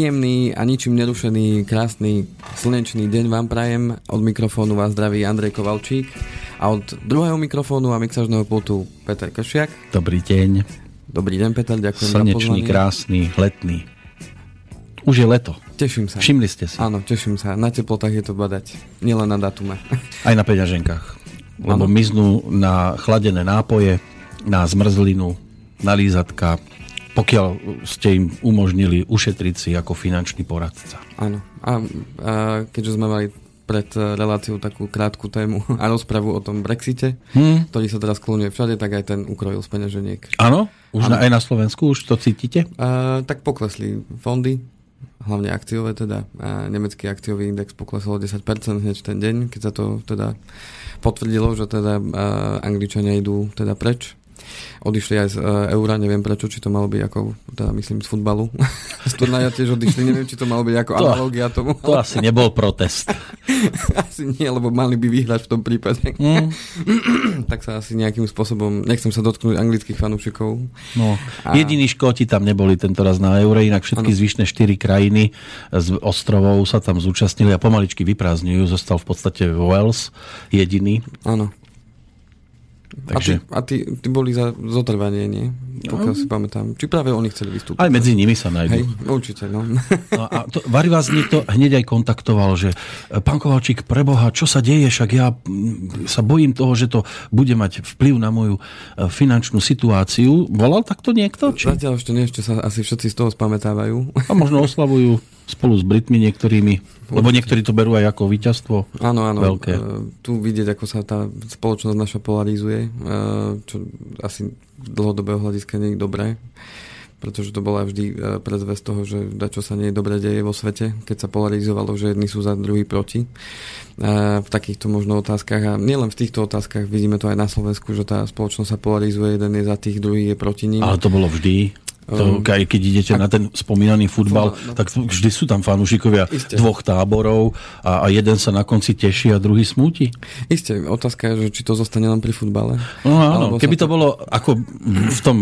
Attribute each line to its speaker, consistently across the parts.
Speaker 1: Príjemný a ničím nerušený, krásny, slnečný deň vám prajem. Od mikrofónu vás zdraví Andrej Kovalčík a od druhého mikrofónu a mixažného pultu Peter Kršiak.
Speaker 2: Dobrý deň.
Speaker 1: Dobrý deň, Peter, ďakujem
Speaker 2: Slnečný, za krásny, letný. Už je leto.
Speaker 1: Teším sa.
Speaker 2: Všimli ste si?
Speaker 1: Áno, teším sa. Na teplotách je to badať. Nielen na datume.
Speaker 2: Aj na peňaženkách. Lebo ano. miznú na chladené nápoje, na zmrzlinu, na lízatka, pokiaľ ste im umožnili ušetriť si ako finančný poradca.
Speaker 1: Áno. A, a keďže sme mali pred reláciou takú krátku tému a rozpravu o tom Brexite, hmm. ktorý sa teraz klonuje všade, tak aj ten ukrojil z peňaženiek.
Speaker 2: Áno? Už Na, aj na Slovensku? Už to cítite?
Speaker 1: A, tak poklesli fondy, hlavne akciové teda. A nemecký akciový index poklesol 10% hneď ten deň, keď sa to teda potvrdilo, že teda Angličania idú teda preč odišli aj z uh, eura, neviem prečo, či to malo byť ako, teda myslím z futbalu. z turnaja tiež odišli, neviem, či to malo byť ako to, analogia tomu.
Speaker 2: To asi nebol protest.
Speaker 1: asi nie, lebo mali by vyhrať v tom prípade. Mm. tak sa asi nejakým spôsobom, nechcem sa dotknúť anglických fanúšikov.
Speaker 2: No, a... jediní Škóti tam neboli tento raz na eure, inak všetky ano. zvyšné štyri krajiny z ostrovov sa tam zúčastnili a pomaličky vyprázdňujú. Zostal v podstate Wales jediný.
Speaker 1: Áno. Takže... A, ty, a ty, ty boli za zotrvanie, nie? Pokiaľ no. si pamätám. Či práve oni chceli vystúpiť?
Speaker 2: Aj medzi nimi sa nájdú.
Speaker 1: Hej, určite, no.
Speaker 2: no a to, Vary vás niekto hneď aj kontaktoval, že pán Kovalčík, preboha, čo sa deje, však ja sa bojím toho, že to bude mať vplyv na moju e, finančnú situáciu. Volal takto niekto?
Speaker 1: Či? Zatiaľ ešte nie, ešte sa asi všetci z toho spamätávajú.
Speaker 2: A možno oslavujú spolu s Britmi niektorými, lebo niektorí to berú aj ako víťazstvo.
Speaker 1: Áno, áno.
Speaker 2: Veľké. E,
Speaker 1: tu vidieť, ako sa tá spoločnosť naša polarizuje, e, čo asi dlhodobého hľadiska nie je dobré pretože to bola vždy e, predzvesť toho, že čo sa nie je dobre deje vo svete, keď sa polarizovalo, že jedni sú za, druhý proti. V takýchto možno otázkach a nielen v týchto otázkach, vidíme to aj na Slovensku, že tá spoločnosť sa polarizuje, jeden je za tých, druhý je proti ním.
Speaker 2: Ale to bolo vždy. To, aj keď idete ak... na ten spomínaný futbal, no, tak vždy sú tam fanúšikovia Isté. dvoch táborov a, a jeden sa na konci teší a druhý smúti.
Speaker 1: Isté, otázka je, že či to zostane len pri futbale.
Speaker 2: No áno, keby to bolo ako v tom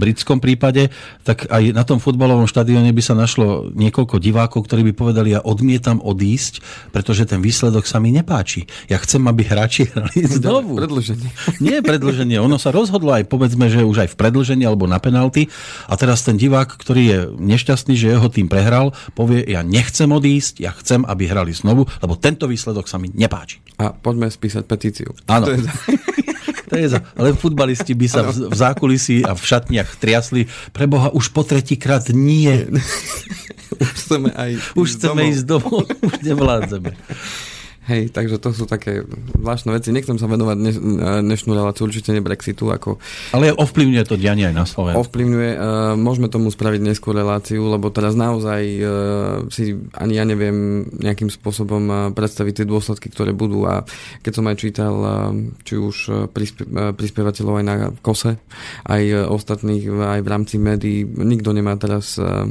Speaker 2: britskom prípade, tak aj na tom futbalovom štadióne by sa našlo niekoľko divákov, ktorí by povedali, ja odmietam odísť, pretože ten výsledok sa mi nepáči. Ja chcem, aby hráči hrali znovu.
Speaker 1: Predlženie.
Speaker 2: Nie predlženie, ono sa rozhodlo aj povedzme, že už aj v predlžení alebo na penalty a teraz ten divák, ktorý je nešťastný, že jeho tým prehral, povie, ja nechcem odísť, ja chcem, aby hrali znovu, lebo tento výsledok sa mi nepáči.
Speaker 1: A poďme spísať petíciu.
Speaker 2: Áno. To je za... to je za... Ale futbalisti by sa v, v zákulisí a v šatniach triasli. Preboha, už po tretíkrát nie.
Speaker 1: už chceme aj
Speaker 2: Už chceme domov. ísť domov, už nevládzeme.
Speaker 1: Hej, takže to sú také zvláštne veci. Nechcem sa venovať dneš, dnešnú reláciu, určite ne Brexitu. Ako...
Speaker 2: Ale ovplyvňuje to dianie aj na Slovensku.
Speaker 1: Ovplyvňuje. Uh, môžeme tomu spraviť neskôr reláciu, lebo teraz naozaj uh, si ani ja neviem nejakým spôsobom uh, predstaviť tie dôsledky, ktoré budú. A keď som aj čítal, uh, či už prispie, uh, prispievateľov aj na kose, aj uh, ostatných aj v rámci médií, nikto nemá teraz uh,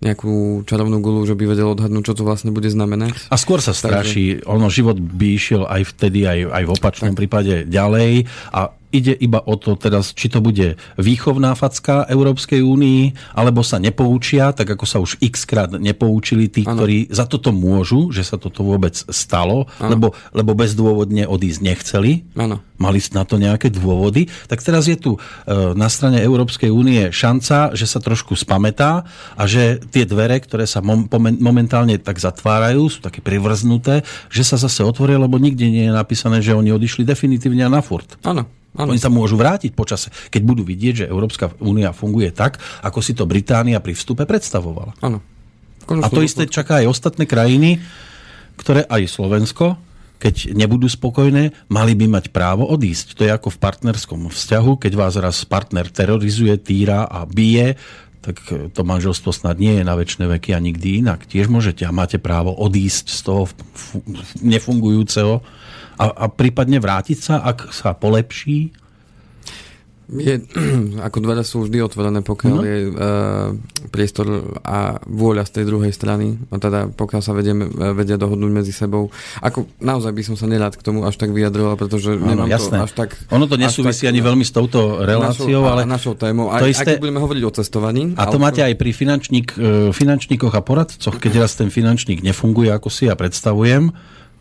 Speaker 1: nejakú čarovnú gulu, že by vedel odhadnúť, čo to vlastne bude znamenať.
Speaker 2: A skôr sa straší, Takže... ono život by išiel aj vtedy, aj, aj v opačnom tak. prípade ďalej a ide iba o to teraz, či to bude výchovná facka Európskej únii, alebo sa nepoučia, tak ako sa už x krát nepoučili tí, ano. ktorí za toto môžu, že sa toto vôbec stalo, lebo, lebo bezdôvodne odísť nechceli.
Speaker 1: Ano.
Speaker 2: Mali na to nejaké dôvody. Tak teraz je tu e, na strane Európskej únie šanca, že sa trošku spametá a že tie dvere, ktoré sa mom, momentálne tak zatvárajú, sú také privrznuté, že sa zase otvoria, lebo nikde nie je napísané, že oni odišli definitívne na furt.
Speaker 1: Áno.
Speaker 2: Ano. Oni sa môžu vrátiť počase, keď budú vidieť, že Európska únia funguje tak, ako si to Británia pri vstupe predstavovala.
Speaker 1: Áno.
Speaker 2: A to isté čaká aj ostatné krajiny, ktoré aj Slovensko, keď nebudú spokojné, mali by mať právo odísť. To je ako v partnerskom vzťahu, keď vás raz partner terorizuje, týra a bije, tak to manželstvo snad nie je na väčšie veky a nikdy inak. Tiež môžete a máte právo odísť z toho nefungujúceho a, a prípadne vrátiť sa, ak sa polepší?
Speaker 1: Je, ako dvere sú vždy otvorené, pokiaľ no. je uh, priestor a vôľa z tej druhej strany, a teda pokiaľ sa vedieme, vedia dohodnúť medzi sebou. Ako naozaj by som sa nerád k tomu až tak vyjadroval, pretože ano, nemám jasné. to až tak...
Speaker 2: Ono to nesúvisí tak, ani veľmi s touto reláciou, našou, ale...
Speaker 1: Našou témou, aj, isté... aj budeme hovoriť o cestovaní.
Speaker 2: A to máte aj pri finančník, e, finančníkoch a poradcoch, keď raz ten finančník nefunguje, ako si ja predstavujem,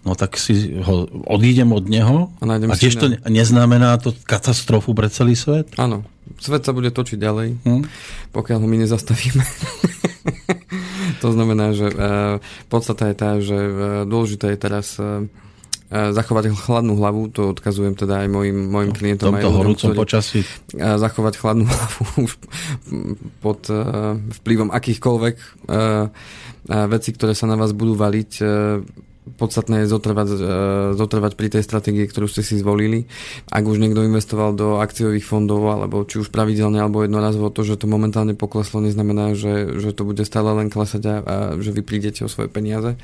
Speaker 2: no tak si ho, odídem od neho a, a tiež to neznamená to katastrofu pre celý svet?
Speaker 1: Áno, svet sa bude točiť ďalej, hm? pokiaľ ho my nezastavíme. to znamená, že uh, podstata je tá, že uh, dôležité je teraz uh, zachovať chladnú hlavu, to odkazujem teda aj mojim, mojim no, klientom.
Speaker 2: V tomto horúcom počasí.
Speaker 1: Zachovať chladnú hlavu už pod uh, vplyvom akýchkoľvek veci, ktoré sa na vás budú valiť. Podstatné je zotrvať, e, zotrvať pri tej stratégii, ktorú ste si zvolili. Ak už niekto investoval do akciových fondov, alebo či už pravidelne, alebo jednorazovo, to, že to momentálne pokleslo, neznamená, že, že to bude stále len klesať a, a že vy prídete o svoje peniaze.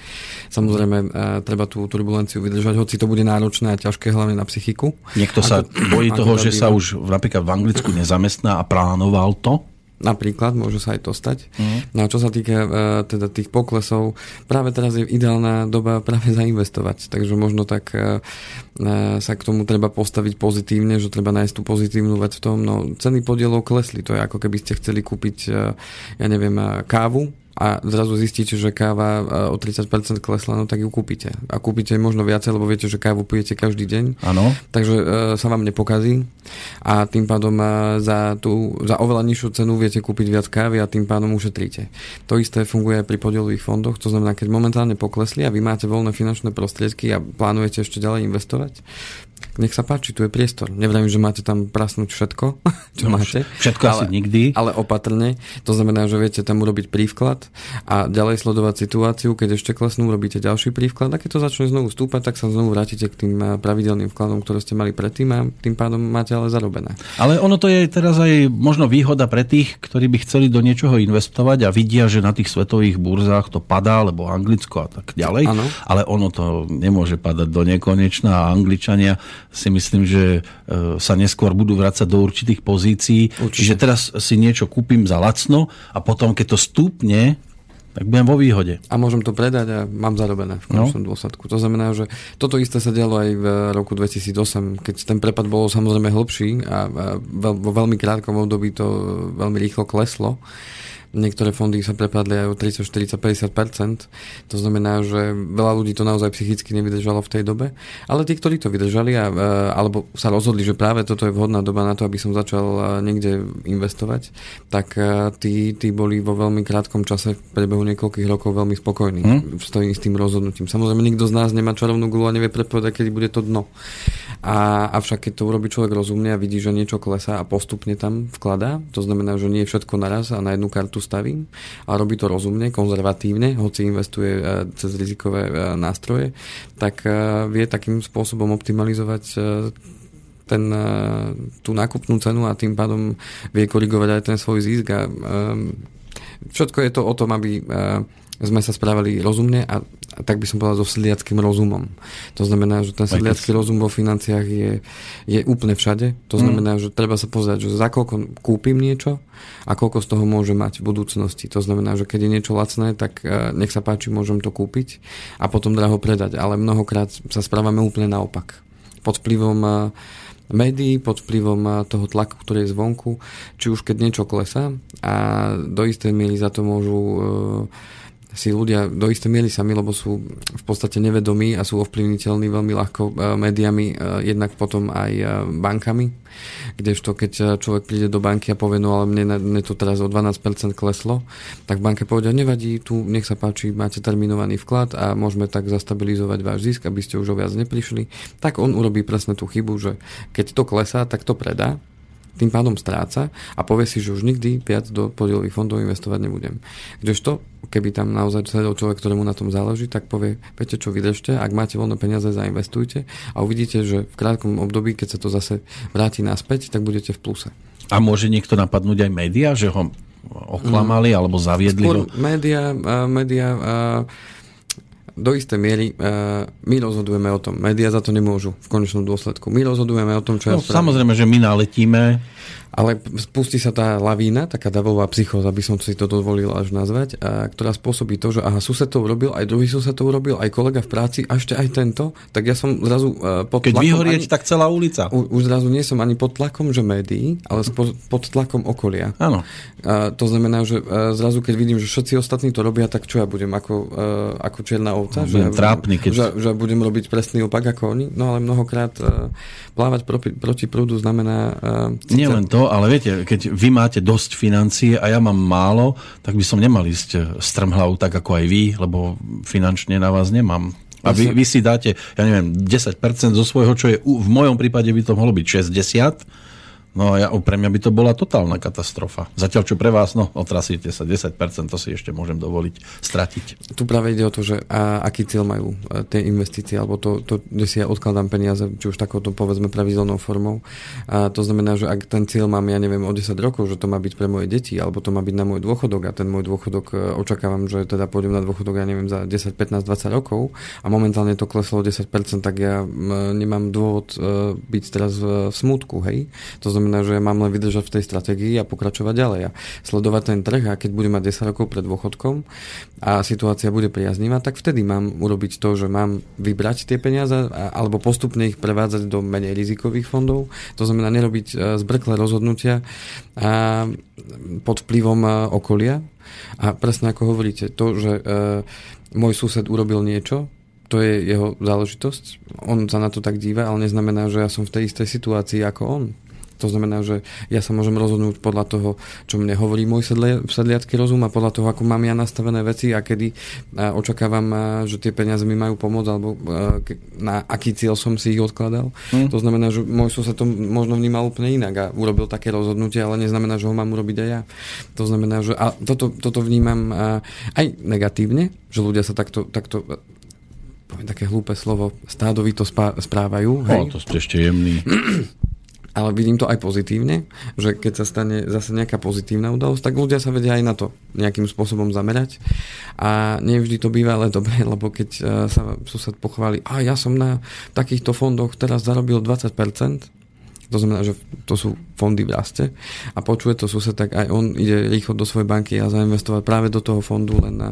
Speaker 1: Samozrejme, a e, treba tú turbulenciu vydržať, hoci to bude náročné a ťažké, hlavne na psychiku.
Speaker 2: Niekto sa ako, bojí toho, že sa už napríklad v Anglicku nezamestná a plánoval to?
Speaker 1: Napríklad, môže sa aj to stať. Mm. No a čo sa týka uh, teda tých poklesov, práve teraz je ideálna doba práve zainvestovať. Takže možno tak uh, sa k tomu treba postaviť pozitívne, že treba nájsť tú pozitívnu vec v tom. No, ceny podielov klesli. To je ako keby ste chceli kúpiť, ja neviem, kávu a zrazu zistíte, že káva o 30% klesla, no tak ju kúpite. A kúpite možno viacej, lebo viete, že kávu pijete každý deň.
Speaker 2: Áno.
Speaker 1: Takže e, sa vám nepokazí a tým pádom e, za, tú, za oveľa nižšiu cenu viete kúpiť viac kávy a tým pádom ušetríte. To isté funguje aj pri podielových fondoch, to znamená, keď momentálne poklesli a vy máte voľné finančné prostriedky a plánujete ešte ďalej investovať, nech sa páči, tu je priestor. Neviem, že máte tam prasnúť všetko, čo no, máte.
Speaker 2: Všetko ale, asi nikdy.
Speaker 1: Ale opatrne. To znamená, že viete tam urobiť prívklad a ďalej sledovať situáciu, keď ešte klesnú, urobíte ďalší prívklad a keď to začne znovu stúpať, tak sa znovu vrátite k tým eh, pravidelným vkladom, ktoré ste mali predtým a tým pádom máte ale zarobené.
Speaker 2: Ale ono to je teraz aj možno výhoda pre tých, ktorí by chceli do niečoho investovať a vidia, že na tých svetových burzách to padá, lebo Anglicko a tak ďalej. Ano. Ale ono to nemôže padať do nekonečna a Angličania si myslím, že e, sa neskôr budú vrácať do určitých pozícií. Určite. Čiže teraz si niečo kúpim za lacno a potom, keď to stúpne, tak budem vo výhode.
Speaker 1: A môžem to predať a mám zarobené v konečnom no. dôsledku. To znamená, že toto isté sa dialo aj v roku 2008, keď ten prepad bol samozrejme hlbší a vo veľmi krátkom období to veľmi rýchlo kleslo Niektoré fondy sa prepadli aj o 30, 40, 50% To znamená, že veľa ľudí to naozaj psychicky nevydržalo v tej dobe. Ale tí, ktorí to vydržali a, e, alebo sa rozhodli, že práve toto je vhodná doba na to, aby som začal e, niekde investovať, tak e, tí, tí boli vo veľmi krátkom čase v priebehu niekoľkých rokov veľmi spokojní hmm? s tým rozhodnutím. Samozrejme, nikto z nás nemá čarovnú gulu a nevie predpovedať, kedy bude to dno. A, avšak keď to urobí človek rozumne a vidí, že niečo klesá a postupne tam vkladá, to znamená, že nie je všetko naraz a na jednu kartu stavím, a robí to rozumne, konzervatívne, hoci investuje e, cez rizikové e, nástroje, tak e, vie takým spôsobom optimalizovať ten, tú nákupnú cenu a tým pádom vie korigovať aj ten svoj zisk a všetko je to o tom, aby sme sa správali rozumne a, a tak by som povedal so sedliackým rozumom. To znamená, že ten sedliacký rozum vo financiách je, je úplne všade. To mm. znamená, mm. že treba sa pozrieť, že za koľko kúpim niečo a koľko z toho môže mať v budúcnosti. To znamená, že keď je niečo lacné, tak e, nech sa páči, môžem to kúpiť a potom draho predať. Ale mnohokrát sa správame úplne naopak. Pod vplyvom e, médií, pod vplyvom e, toho tlaku, ktorý je zvonku, či už keď niečo klesá a do istej miery za to môžu si ľudia do istej miery sami, lebo sú v podstate nevedomí a sú ovplyvniteľní veľmi ľahko e, médiami, e, jednak potom aj e, bankami, kdežto keď človek príde do banky a povie, no ale mne, mne to teraz o 12% kleslo, tak banke povedia, nevadí, tu nech sa páči, máte terminovaný vklad a môžeme tak zastabilizovať váš zisk, aby ste už o viac neprišli. Tak on urobí presne tú chybu, že keď to klesá, tak to predá tým pádom stráca a povie si, že už nikdy viac do podielových fondov investovať nebudem. Kdežto, keby tam naozaj sedel človek, ktorému na tom záleží, tak povie, viete čo, vydržte, ak máte voľné peniaze, zainvestujte a uvidíte, že v krátkom období, keď sa to zase vráti naspäť, tak budete v pluse.
Speaker 2: A môže niekto napadnúť aj médiá, že ho oklamali mm. alebo zaviedli
Speaker 1: Skôr ho? média, média do istej miery uh, my rozhodujeme o tom. Média za to nemôžu v konečnom dôsledku. My rozhodujeme o tom, čo
Speaker 2: no, je Samozrejme, že my naletíme
Speaker 1: Ale spustí sa tá lavína, taká davová psychóza, aby som si to dovolil až nazvať, a, ktorá spôsobí to, že aha, sused to urobil, aj druhý sused to urobil, aj kolega v práci, a ešte aj tento, tak ja som zrazu uh, pod
Speaker 2: Keď vyhorieť, ani, tak celá ulica.
Speaker 1: U, už zrazu nie som ani pod tlakom, že médií, ale pod, pod tlakom okolia.
Speaker 2: Áno.
Speaker 1: A to znamená, že uh, zrazu keď vidím, že všetci ostatní to robia, tak čo ja budem ako, uh, ako čierna ovca?
Speaker 2: Že, trápny, keď...
Speaker 1: že, že budem robiť presný opak ako oni? No ale mnohokrát uh, plávať proti, proti prúdu znamená...
Speaker 2: Uh, Nie len to, ale viete, keď vy máte dosť financie a ja mám málo, tak by som nemal ísť strmhlavu tak ako aj vy, lebo finančne na vás nemám. A vy, vy si dáte, ja neviem, 10% zo svojho, čo je v mojom prípade by to mohlo byť 60, No ja, pre mňa by to bola totálna katastrofa. Zatiaľ čo pre vás, no otrasíte sa 10%, to si ešte môžem dovoliť stratiť.
Speaker 1: Tu práve ide o to, že a, aký cieľ majú a, tie investície, alebo to, to, kde si ja odkladám peniaze, či už takouto povedzme pravidelnou formou. A to znamená, že ak ten cieľ mám, ja neviem, o 10 rokov, že to má byť pre moje deti, alebo to má byť na môj dôchodok a ten môj dôchodok e, očakávam, že teda pôjdem na dôchodok, ja neviem, za 10, 15, 20 rokov a momentálne to kleslo o 10%, tak ja nemám dôvod e, byť teraz v smutku, hej. To znamená, že ja mám len vydržať v tej stratégii a pokračovať ďalej a sledovať ten trh a keď budem mať 10 rokov pred dôchodkom a situácia bude priaznivá, tak vtedy mám urobiť to, že mám vybrať tie peniaze alebo postupne ich prevádzať do menej rizikových fondov. To znamená nerobiť e, zbrklé rozhodnutia pod vplyvom e, okolia. A presne ako hovoríte, to, že e, môj sused urobil niečo, to je jeho záležitosť. On sa na to tak díva, ale neznamená, že ja som v tej istej situácii ako on. To znamená, že ja sa môžem rozhodnúť podľa toho, čo mne hovorí môj sedli, sedliacký rozum a podľa toho, ako mám ja nastavené veci a kedy a očakávam, a, že tie peniaze mi majú pomôcť alebo a, na aký cieľ som si ich odkladal. Mm. To znamená, že môj sused to možno vnímal úplne inak a urobil také rozhodnutie, ale neznamená, že ho mám urobiť aj ja. To znamená, že a toto, toto vnímam aj negatívne, že ľudia sa takto, takto poviem také hlúpe slovo, stádovito správajú.
Speaker 2: Hej? O, to ste ešte jemný.
Speaker 1: Ale vidím to aj pozitívne, že keď sa stane zase nejaká pozitívna udalosť, tak ľudia sa vedia aj na to nejakým spôsobom zamerať. A nevždy to býva ale dobre, lebo keď e, sa sused pochváli, a ja som na takýchto fondoch teraz zarobil 20%, to znamená, že to sú fondy v raste. A počuje to sused, tak aj on ide rýchlo do svojej banky a zainvestovať práve do toho fondu, len na,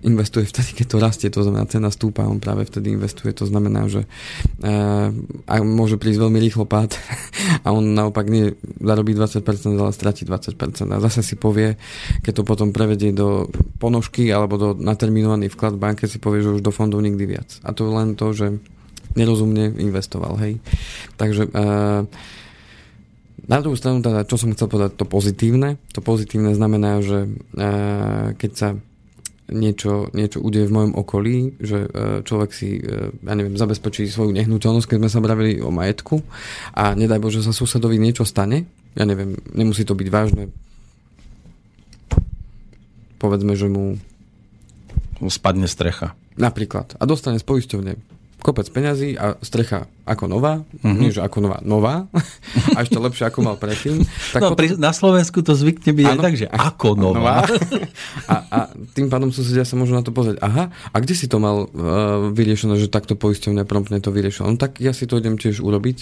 Speaker 1: investuje vtedy, keď to rastie, to znamená, cena stúpa, on práve vtedy investuje, to znamená, že uh, môže prísť veľmi rýchlo pád a on naopak nie zarobí 20%, ale stratí 20% a zase si povie, keď to potom prevedie do ponožky alebo do naterminovaný vklad v banke, si povie, že už do fondov nikdy viac. A to len to, že nerozumne investoval, hej. Takže uh, na druhú stranu, teda, čo som chcel povedať, to pozitívne. To pozitívne znamená, že uh, keď sa niečo, niečo udeje v mojom okolí, že uh, človek si, ja neviem, zabezpečí svoju nehnuteľnosť, keď sme sa bavili o majetku a nedaj Bože sa susedovi niečo stane, ja neviem, nemusí to byť vážne, povedzme, že mu
Speaker 2: spadne strecha.
Speaker 1: Napríklad. A dostane z poisťovne kopec peňazí a strecha ako nová, mm-hmm. nie že ako nová, nová a ešte lepšie ako mal predtým.
Speaker 2: Tak no, potom... pri, na Slovensku to zvykne byť ano, aj tak, že ako nová. nová.
Speaker 1: a, a tým pádom susedia sa môžu na to pozrieť. Aha, a kde si to mal uh, vyriešené, že takto poisťovne promptne to vyriešilo? No tak ja si to idem tiež urobiť,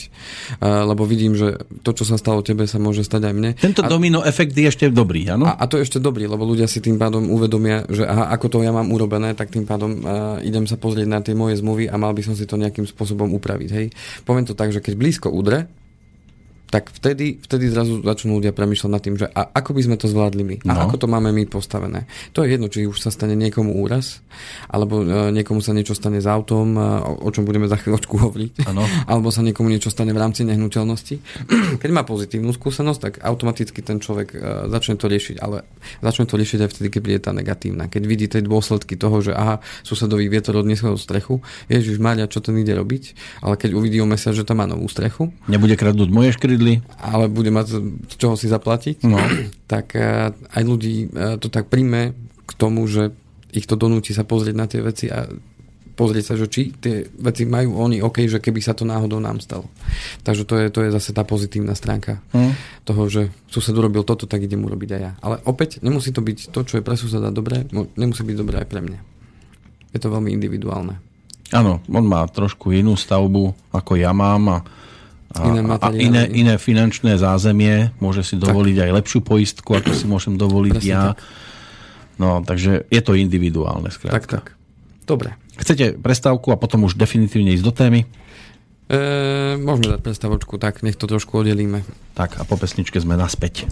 Speaker 1: uh, lebo vidím, že to, čo sa stalo tebe, sa môže stať aj mne.
Speaker 2: Tento a, domino efekt je ešte dobrý, áno?
Speaker 1: A, a to je ešte dobrý, lebo ľudia si tým pádom uvedomia, že aha, ako to ja mám urobené, tak tým pádom uh, idem sa pozrieť na tie moje zmluvy a mal by som si to nejakým spôsobom upraviť. Hej poviem to tak, že keď blízko udre, tak vtedy, vtedy zrazu začnú ľudia premýšľať nad tým, že a ako by sme to zvládli my? A no. ako to máme my postavené? To je jedno, či už sa stane niekomu úraz, alebo e, niekomu sa niečo stane s autom, e, o, čom budeme za chvíľočku hovoriť, ano. alebo sa niekomu niečo stane v rámci nehnuteľnosti. Keď má pozitívnu skúsenosť, tak automaticky ten človek e, začne to riešiť, ale začne to riešiť aj vtedy, keď príde tá negatívna. Keď vidí tie dôsledky toho, že aha, susedový vietor odniesol strechu, Ježiš Mária, čo ten ide robiť, ale keď uvidí o mesiac, že tam má novú strechu.
Speaker 2: Nebude kradnúť moje škry nevidli.
Speaker 1: Ale bude mať z čoho si zaplatiť. No. tak eh, aj ľudí eh, to tak príjme k tomu, že ich to donúti sa pozrieť na tie veci a pozrieť sa, že či tie veci majú oni OK, že keby sa to náhodou nám stalo. Takže to je, to je zase tá pozitívna stránka mm. toho, že sused urobil toto, tak idem urobiť aj ja. Ale opäť nemusí to byť to, čo je pre suseda dobré, nemusí byť dobré aj pre mňa. Je to veľmi individuálne.
Speaker 2: Áno, on má trošku inú stavbu, ako ja mám a
Speaker 3: a iné, a iné, iné finančné zázemie, môže si dovoliť tak. aj lepšiu poistku, ako si môžem dovoliť Presne ja. Tak. No, takže je to individuálne. Skrátka.
Speaker 1: Tak, tak. Dobre.
Speaker 3: Chcete prestávku a potom už definitívne ísť do témy?
Speaker 1: E, môžeme dať prestávočku, tak nech to trošku oddelíme.
Speaker 3: Tak a po pesničke sme naspäť.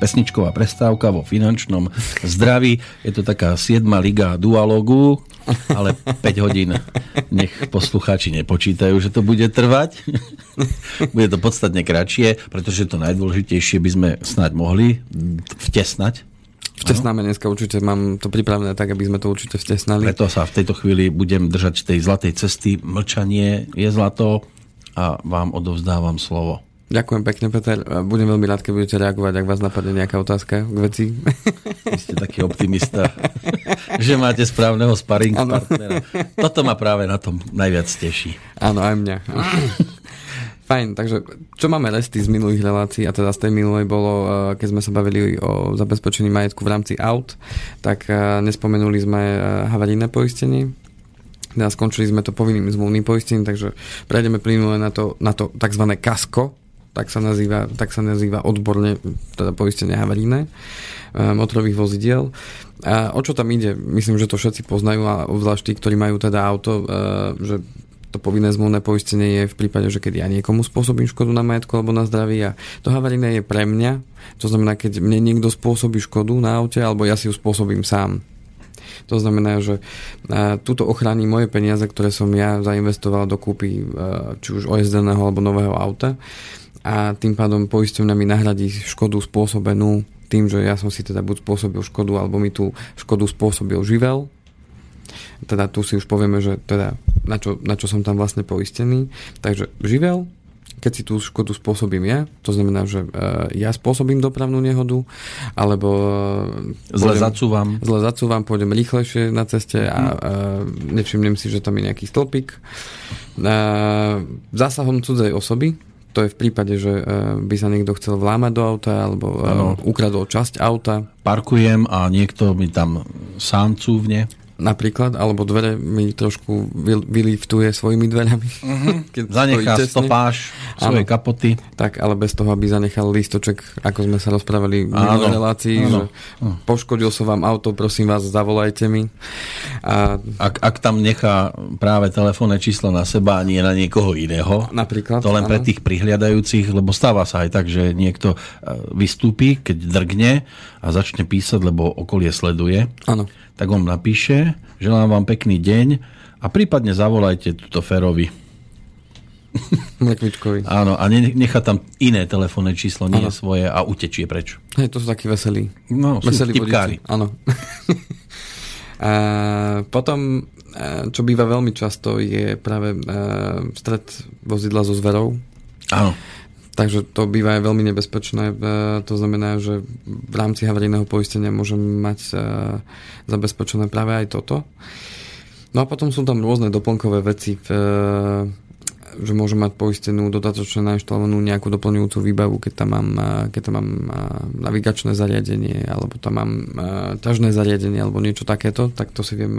Speaker 3: Pesničková prestávka vo finančnom zdraví. Je to taká 7. liga dualogu, ale 5 hodín nech poslucháči nepočítajú, že to bude trvať. bude to podstatne kratšie, pretože to najdôležitejšie by sme snáď mohli vtesnať.
Speaker 1: Vtesnáme dneska určite, mám to pripravené tak, aby sme to určite vtesnali.
Speaker 3: Preto sa v tejto chvíli budem držať tej zlatej cesty. Mlčanie je zlato a vám odovzdávam slovo.
Speaker 1: Ďakujem pekne, Peter. Budem veľmi rád, keď budete reagovať, ak vás napadne nejaká otázka k veci.
Speaker 3: Vy ste taký optimista, že máte správneho sparring ano. partnera. Toto ma práve na tom najviac teší.
Speaker 1: Áno, aj mňa. Fajn, takže čo máme resty z minulých relácií, a teda z tej minulej bolo, eh, keď sme sa bavili o zabezpečení majetku v rámci aut, tak eh, nespomenuli sme eh, havarijné poistenie, teda skončili sme to povinným zmluvným poistením, takže prejdeme plynule na to, na to tzv. kasko, tak sa nazýva, tak sa nazýva odborne teda poistenie havaríne e, motorových vozidiel. A o čo tam ide? Myslím, že to všetci poznajú a obzvlášť tí, ktorí majú teda auto, e, že To povinné zmluvné poistenie je v prípade, že keď ja niekomu spôsobím škodu na majetku alebo na zdraví a to havarijné je pre mňa, to znamená, keď mne niekto spôsobí škodu na aute alebo ja si ju spôsobím sám. To znamená, že túto ochrání moje peniaze, ktoré som ja zainvestoval do kúpy či už ojezdeného alebo nového auta a tým pádom poisťovňa mi nahradí škodu spôsobenú tým, že ja som si teda buď spôsobil škodu, alebo mi tú škodu spôsobil živel. Teda tu si už povieme, že teda na čo, na čo som tam vlastne poistený. Takže živel, keď si tú škodu spôsobím ja, to znamená, že uh, ja spôsobím dopravnú nehodu, alebo
Speaker 2: uh, zle pôjdem, zacúvam.
Speaker 1: Zle zacúvam, pôjdem rýchlejšie na ceste a uh, nevšimnem si, že tam je nejaký stĺpik. Zásahom cudzej osoby, to je v prípade, že e, by sa niekto chcel vlámať do auta alebo ano. E, ukradol časť auta.
Speaker 2: Parkujem a niekto mi tam sám cúvne
Speaker 1: napríklad, alebo dvere mi trošku vyliftuje svojimi dverami.
Speaker 2: Keď Zanechá stopáž svojej kapoty.
Speaker 1: Tak, ale bez toho, aby zanechal lístoček, ako sme sa rozprávali v minulej relácii, áno. že poškodil som vám auto, prosím vás, zavolajte mi.
Speaker 2: A... Ak, ak tam nechá práve telefónne číslo na seba a nie na niekoho iného,
Speaker 1: napríklad,
Speaker 2: to len áno. pre tých prihliadajúcich, lebo stáva sa aj tak, že niekto e, vystúpi, keď drgne a začne písať, lebo okolie sleduje.
Speaker 1: Áno
Speaker 2: tak on napíše, želám vám pekný deň a prípadne zavolajte túto Ferovi.
Speaker 1: Mlekvičkovi.
Speaker 2: Áno, a nechá tam iné telefónne číslo, nie ano. svoje a utečie preč.
Speaker 1: Hej, to sú takí veselí.
Speaker 2: No, veselí tipkári.
Speaker 1: Áno. a potom, čo býva veľmi často, je práve stred vozidla so zverou.
Speaker 2: Áno.
Speaker 1: Takže to býva aj veľmi nebezpečné. E, to znamená, že v rámci havarijného poistenia môžem mať e, zabezpečené práve aj toto. No a potom sú tam rôzne doplnkové veci v že môžem mať poistenú dodatočne nainštalovanú nejakú doplňujúcu výbavu, keď tam mám, keď tam mám navigačné zariadenie, alebo tam mám ťažné zariadenie, alebo niečo takéto, tak to si viem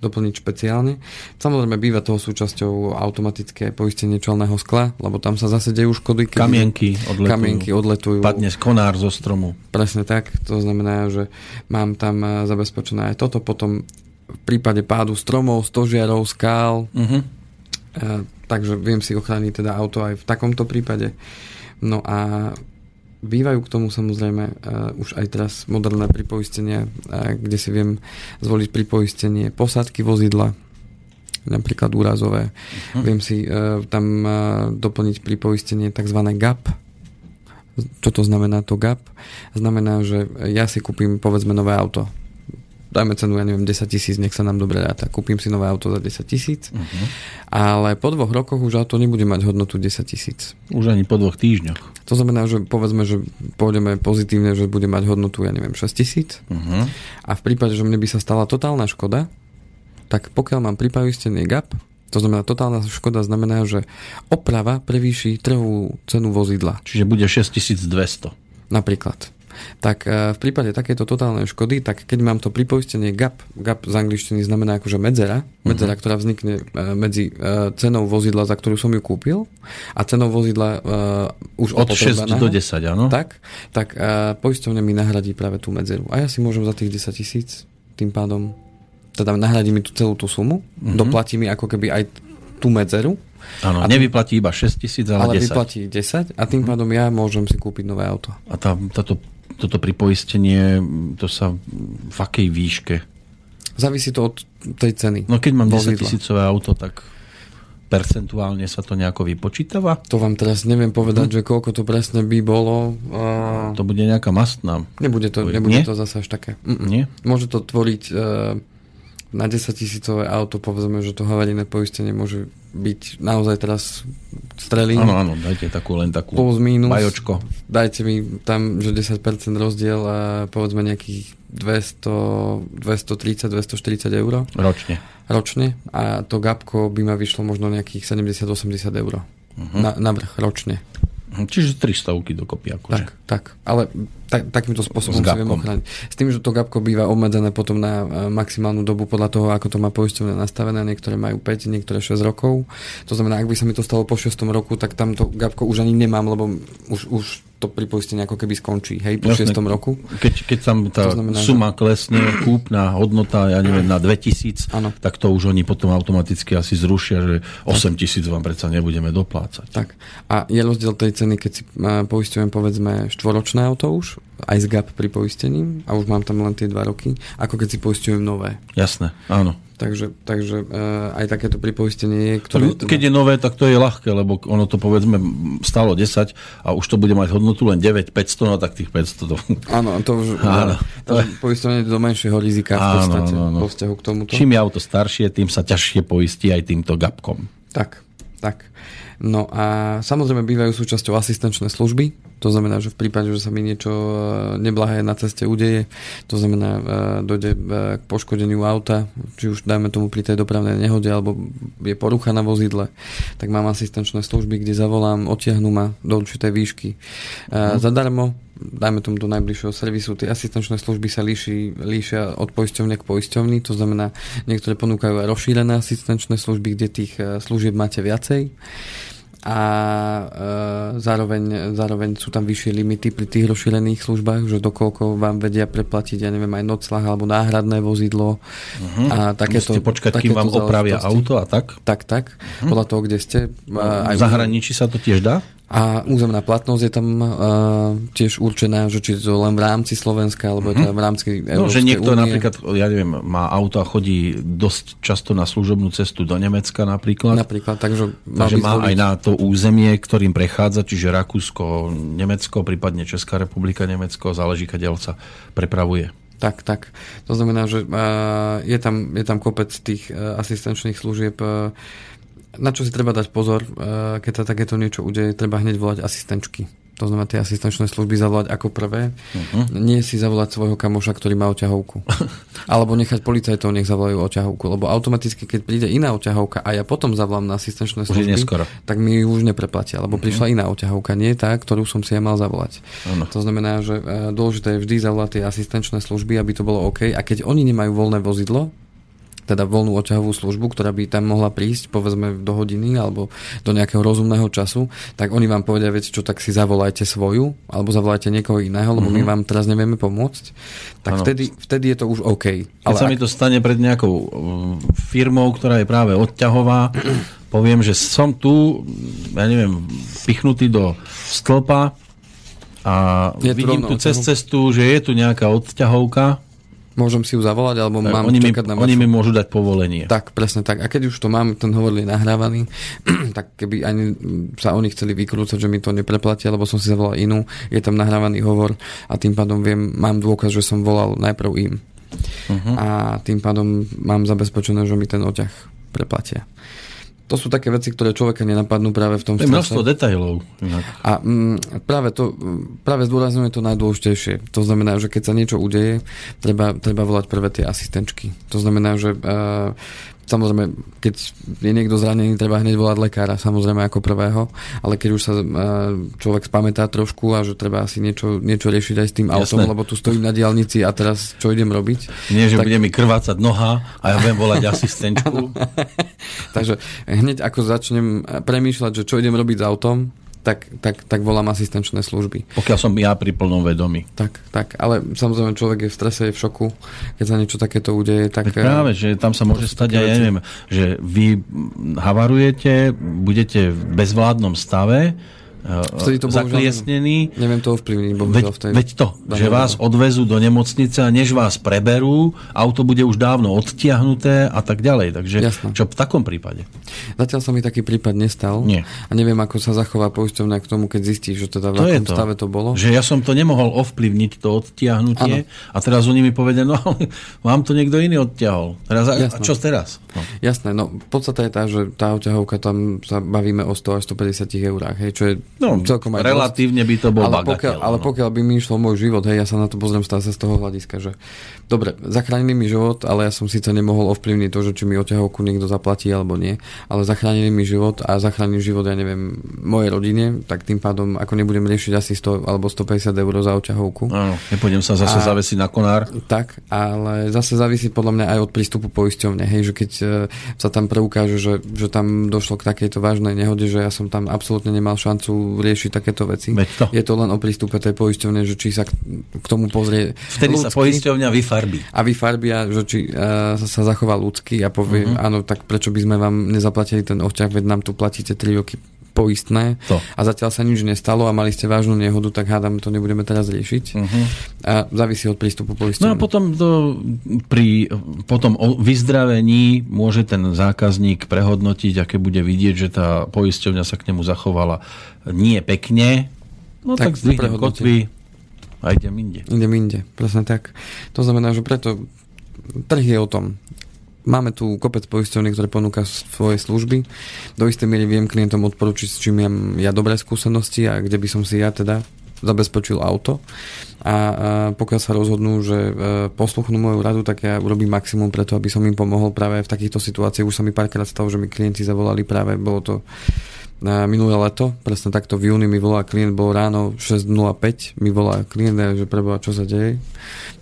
Speaker 1: doplniť špeciálne. Samozrejme býva toho súčasťou automatické poistenie čelného skla, lebo tam sa zase dejú škody.
Speaker 2: Keď kamienky odletujú.
Speaker 1: Kamienky odletujú.
Speaker 2: Padne konár zo stromu.
Speaker 1: Presne tak. To znamená, že mám tam zabezpečené aj toto. Potom v prípade pádu stromov, stožiarov, skál, uh-huh takže viem si ochrániť teda auto aj v takomto prípade. No a bývajú k tomu samozrejme uh, už aj teraz moderné pripoistenia, uh, kde si viem zvoliť pripoistenie posádky vozidla, napríklad úrazové. Uh-huh. Viem si uh, tam uh, doplniť pripoistenie tzv. GAP. Čo to znamená to GAP? Znamená, že ja si kúpim povedzme nové auto dajme cenu, ja neviem, 10 tisíc, nech sa nám dobre ráta. Kúpim si nové auto za 10 tisíc, uh-huh. ale po dvoch rokoch už auto nebude mať hodnotu 10 tisíc.
Speaker 2: Už ani po dvoch týždňoch.
Speaker 1: To znamená, že povedzme, že pôjdeme pozitívne, že bude mať hodnotu, ja neviem, 6 tisíc. Uh-huh. A v prípade, že mne by sa stala totálna škoda, tak pokiaľ mám pripoistený GAP, to znamená, totálna škoda znamená, že oprava prevýši trhovú cenu vozidla.
Speaker 2: Čiže bude 6200.
Speaker 1: Napríklad tak e, v prípade takejto totálnej škody, tak keď mám to pripoistenie GAP, GAP z angličtiny znamená akože medzera, medzera, uh-huh. ktorá vznikne e, medzi e, cenou vozidla, za ktorú som ju kúpil a cenou vozidla uh, už
Speaker 2: od 6 do 10, áno?
Speaker 1: Tak, tak uh, poisťovňa mi nahradí práve tú medzeru. A ja si môžem za tých 10 tisíc tým pádom teda nahradí mi tú celú tú sumu, uh-huh. doplatí mi ako keby aj tú medzeru.
Speaker 2: Áno, nevyplatí iba 6 tisíc, ale, ale
Speaker 1: 10. vyplatí 10 a tým pádom ja môžem si kúpiť nové auto.
Speaker 2: A tá, táto toto pripoistenie, to sa v akej výške?
Speaker 1: Závisí to od tej ceny.
Speaker 2: No keď mám 10 tisícové auto, tak percentuálne sa to nejako vypočítava?
Speaker 1: To vám teraz neviem povedať, hm. že koľko to presne by bolo.
Speaker 2: A... To bude nejaká mastná.
Speaker 1: Nebude to, nebude to zase až také.
Speaker 2: Mm-mm. Nie?
Speaker 1: Môže to tvoriť uh, na 10 tisícové auto povedzme, že to havarijné poistenie môže byť naozaj teraz strelím.
Speaker 2: Áno, áno, dajte takú len takú
Speaker 1: plus, minus,
Speaker 2: bajočko.
Speaker 1: Dajte mi tam, že 10% rozdiel a povedzme nejakých 200, 230, 240 eur.
Speaker 2: Ročne.
Speaker 1: Ročne a to gapko by ma vyšlo možno nejakých 70-80 eur. Uh-huh. Na, na vrch ročne.
Speaker 2: Čiže 300 dokopy. Akože.
Speaker 1: Tak, tak. Ale tak, takýmto spôsobom si viem ochrániť. S tým, že to gapko býva obmedzené potom na e, maximálnu dobu podľa toho, ako to má poisťovne nastavené. Niektoré majú 5, niektoré 6 rokov. To znamená, ak by sa mi to stalo po 6 roku, tak tam to gapko už ani nemám, lebo už, už to pripoistenie ako keby skončí, hej, po 6 roku.
Speaker 2: Keď, keď tam tá znamená, suma že... klesne, kúpna hodnota, ja neviem, na 2000, ano. tak to už oni potom automaticky asi zrušia, že 8000 vám predsa nebudeme doplácať.
Speaker 1: Tak. A je rozdiel tej ceny, keď si poistujem povedzme štvoročné auto už, aj s GAP pri poistení a už mám tam len tie dva roky, ako keď si poistujem nové.
Speaker 2: Jasné, áno.
Speaker 1: Takže, takže uh, aj takéto pripoistenie je, ktoré...
Speaker 2: Keď je nové, tak to je ľahké, lebo ono to povedzme stalo 10 a už to bude mať hodnotu len 9, 500, no tak tých 500 to...
Speaker 1: Áno, to už áno. To poistenie do menšieho rizika v podstate áno, áno. po vzťahu k tomuto.
Speaker 2: Čím je auto staršie, tým sa ťažšie poistí aj týmto gapkom.
Speaker 1: Tak, tak. No a samozrejme bývajú súčasťou asistenčné služby, to znamená, že v prípade, že sa mi niečo e, neblahé na ceste udeje, to znamená, e, dojde e, k poškodeniu auta, či už dajme tomu pri tej dopravnej nehode, alebo je porucha na vozidle, tak mám asistenčné služby, kde zavolám, odtiahnu ma do určitej výšky mm. zadarmo, dajme tomu do najbližšieho servisu, tie asistenčné služby sa líši, líšia od poisťovne k poisťovni, to znamená, niektoré ponúkajú aj rozšírené asistenčné služby, kde tých služieb máte viacej a e, zároveň, zároveň sú tam vyššie limity pri tých rozšírených službách, že dokoľko vám vedia preplatiť, ja neviem, aj noclah alebo náhradné vozidlo.
Speaker 2: Uh-huh. A takéto, Musíte počkať, takéto kým vám opravia auto a tak?
Speaker 1: Tak, tak. Uh-huh. Podľa toho, kde ste.
Speaker 2: Aj v zahraničí sa to tiež dá?
Speaker 1: A územná platnosť je tam uh, tiež určená, že či to len v rámci Slovenska, alebo mm-hmm. mhm. v rámci Európskej No,
Speaker 2: že niekto
Speaker 1: únie.
Speaker 2: napríklad, ja neviem, má auto a chodí dosť často na služobnú cestu do Nemecka napríklad.
Speaker 1: Napríklad, takže
Speaker 2: má, takže má aj na to územie, ktorým prechádza, čiže Rakúsko, Nemecko, prípadne Česká republika, Nemecko, záleží, kadiaľ sa prepravuje.
Speaker 1: Tak, tak. To znamená, že uh, je, tam, je tam kopec tých uh, asistenčných služieb uh, na čo si treba dať pozor, eh, keď sa takéto niečo udeje, treba hneď volať asistenčky. To znamená tie asistenčné služby zavolať ako prvé. Uh-huh. Nie si zavolať svojho kamoša, ktorý má oťahovku. Alebo nechať policajtov, nech zavolajú oťahovku. Lebo automaticky, keď príde iná oťahovka a ja potom zavolám na asistenčné služby, tak mi ju už nepreplatia. Lebo uh-huh. prišla iná oťahovka, nie tá, ktorú som si ja mal zavolať. Uh-huh. To znamená, že eh, dôležité je vždy zavolať tie asistenčné služby, aby to bolo OK. A keď oni nemajú voľné vozidlo, teda voľnú oťahovú službu, ktorá by tam mohla prísť, povedzme do hodiny alebo do nejakého rozumného času, tak oni vám povedia, viete čo, tak si zavolajte svoju, alebo zavolajte niekoho iného, lebo mm-hmm. my mhm. vám teraz nevieme pomôcť. Tak vtedy, vtedy je to už OK.
Speaker 2: Keď Ale sa ak... mi to stane pred nejakou uh, firmou, ktorá je práve odťahová, poviem, že som tu, ja neviem, pichnutý do stĺpa a je vidím tu cez cestu, že je tu nejaká odťahovka,
Speaker 1: Môžem si ju zavolať, alebo tak, mám
Speaker 2: oni
Speaker 1: čakať
Speaker 2: mi, na Oni mi môžu dať povolenie.
Speaker 1: Tak, presne tak. A keď už to mám, ten hovorili nahrávaný, tak keby ani sa oni chceli vykrúcať, že mi to nepreplatia, lebo som si zavolal inú, je tam nahrávaný hovor a tým pádom viem, mám dôkaz, že som volal najprv im. Uh-huh. A tým pádom mám zabezpečené, že mi ten oťah preplatia to sú také veci, ktoré človeka nenapadnú práve v tom
Speaker 2: strese. Množstvo detailov.
Speaker 1: A mm, práve, to, práve zdôrazňuje to najdôležitejšie. To znamená, že keď sa niečo udeje, treba, treba volať prvé tie asistenčky. To znamená, že uh, Samozrejme, keď je niekto zranený, treba hneď volať lekára, samozrejme ako prvého, ale keď už sa e, človek spamätá trošku a že treba asi niečo, niečo riešiť aj s tým Jasné. autom, lebo tu stojím na diálnici a teraz čo idem robiť?
Speaker 2: Nie, že tak... bude mi krvácať noha a ja budem volať asistenčku.
Speaker 1: Takže hneď ako začnem premýšľať, že čo idem robiť s autom, tak, tak, tak volám asistenčné služby.
Speaker 2: Pokiaľ som ja pri plnom vedomí.
Speaker 1: Tak, tak, ale samozrejme človek je v strese, je v šoku, keď sa niečo takéto udeje. Tak,
Speaker 2: tak práve, že tam sa môže stať ja neviem, že vy havarujete, budete v bezvládnom stave, Vtedy to zakliesnený.
Speaker 1: Neviem to ovplyvniť.
Speaker 2: Veď,
Speaker 1: vtedy.
Speaker 2: veď to, že vás odvezú do nemocnice a než vás preberú, auto bude už dávno odtiahnuté a tak ďalej. Takže Jasne. čo v takom prípade?
Speaker 1: Zatiaľ sa mi taký prípad nestal.
Speaker 2: Nie.
Speaker 1: A neviem, ako sa zachová poisťovňa k tomu, keď zistí, že teda v to akom to, stave to bolo.
Speaker 2: Že ja som to nemohol ovplyvniť, to odtiahnutie. Ano. A teraz oni mi povedia, no vám to niekto iný odtiahol. Teraz, a čo teraz?
Speaker 1: No. Jasné, no podstate je tá, že tá odťahovka tam sa bavíme o 100 až 150 eurách, hej, čo je
Speaker 2: No, celkom aj relatívne dosť. by to bol
Speaker 1: ale pokiaľ, ale no. pokiaľ by mi išlo môj život, hej, ja sa na to pozriem stále z toho hľadiska, že dobre, zachránili mi život, ale ja som síce nemohol ovplyvniť to, že či mi oťahovku niekto zaplatí alebo nie, ale zachránili mi život a zachránili život, ja neviem, mojej rodine, tak tým pádom, ako nebudem riešiť asi 100 alebo 150 eur za oťahovku.
Speaker 2: Áno, nepôjdem sa zase a, zavesiť na konár.
Speaker 1: Tak, ale zase závisí podľa mňa aj od prístupu poisťovne, hej, že keď e, sa tam preukáže, že, že tam došlo k takejto vážnej nehode, že ja som tam absolútne nemal šancu riešiť takéto veci.
Speaker 2: to.
Speaker 1: Je to len o prístupe tej poisťovne, že či sa k, tomu pozrie
Speaker 2: Vtedy ľudský, sa poisťovňa vyfarbí.
Speaker 1: A vyfarbia, že či uh, sa zachová ľudský a povie, uh-huh. áno, tak prečo by sme vám nezaplatili ten oťah, veď nám tu platíte 3 roky poistné
Speaker 2: to.
Speaker 1: a zatiaľ sa nič nestalo a mali ste vážnu nehodu, tak hádam, to nebudeme teraz riešiť. Uh-huh. A závisí od prístupu poistenia.
Speaker 2: No a potom to, pri potom o vyzdravení môže ten zákazník prehodnotiť, aké bude vidieť, že tá poisťovňa sa k nemu zachovala nie pekne, no tak, tak zdvihnem kotvy a idem inde.
Speaker 1: Idem inde, presne tak. To znamená, že preto trh je o tom. Máme tu kopec poisťovní, ktoré ponúka svoje služby. Do istej miery viem klientom odporučiť, s čím mám ja dobré skúsenosti a kde by som si ja teda zabezpečil auto. A, pokiaľ sa rozhodnú, že e, posluchnú moju radu, tak ja urobím maximum preto, aby som im pomohol práve v takýchto situáciách. Už sa mi párkrát stalo, že mi klienti zavolali práve, bolo to na minulé leto, presne takto v júni mi volá klient, bol ráno 6.05, mi volá klient, že preboha, čo sa deje,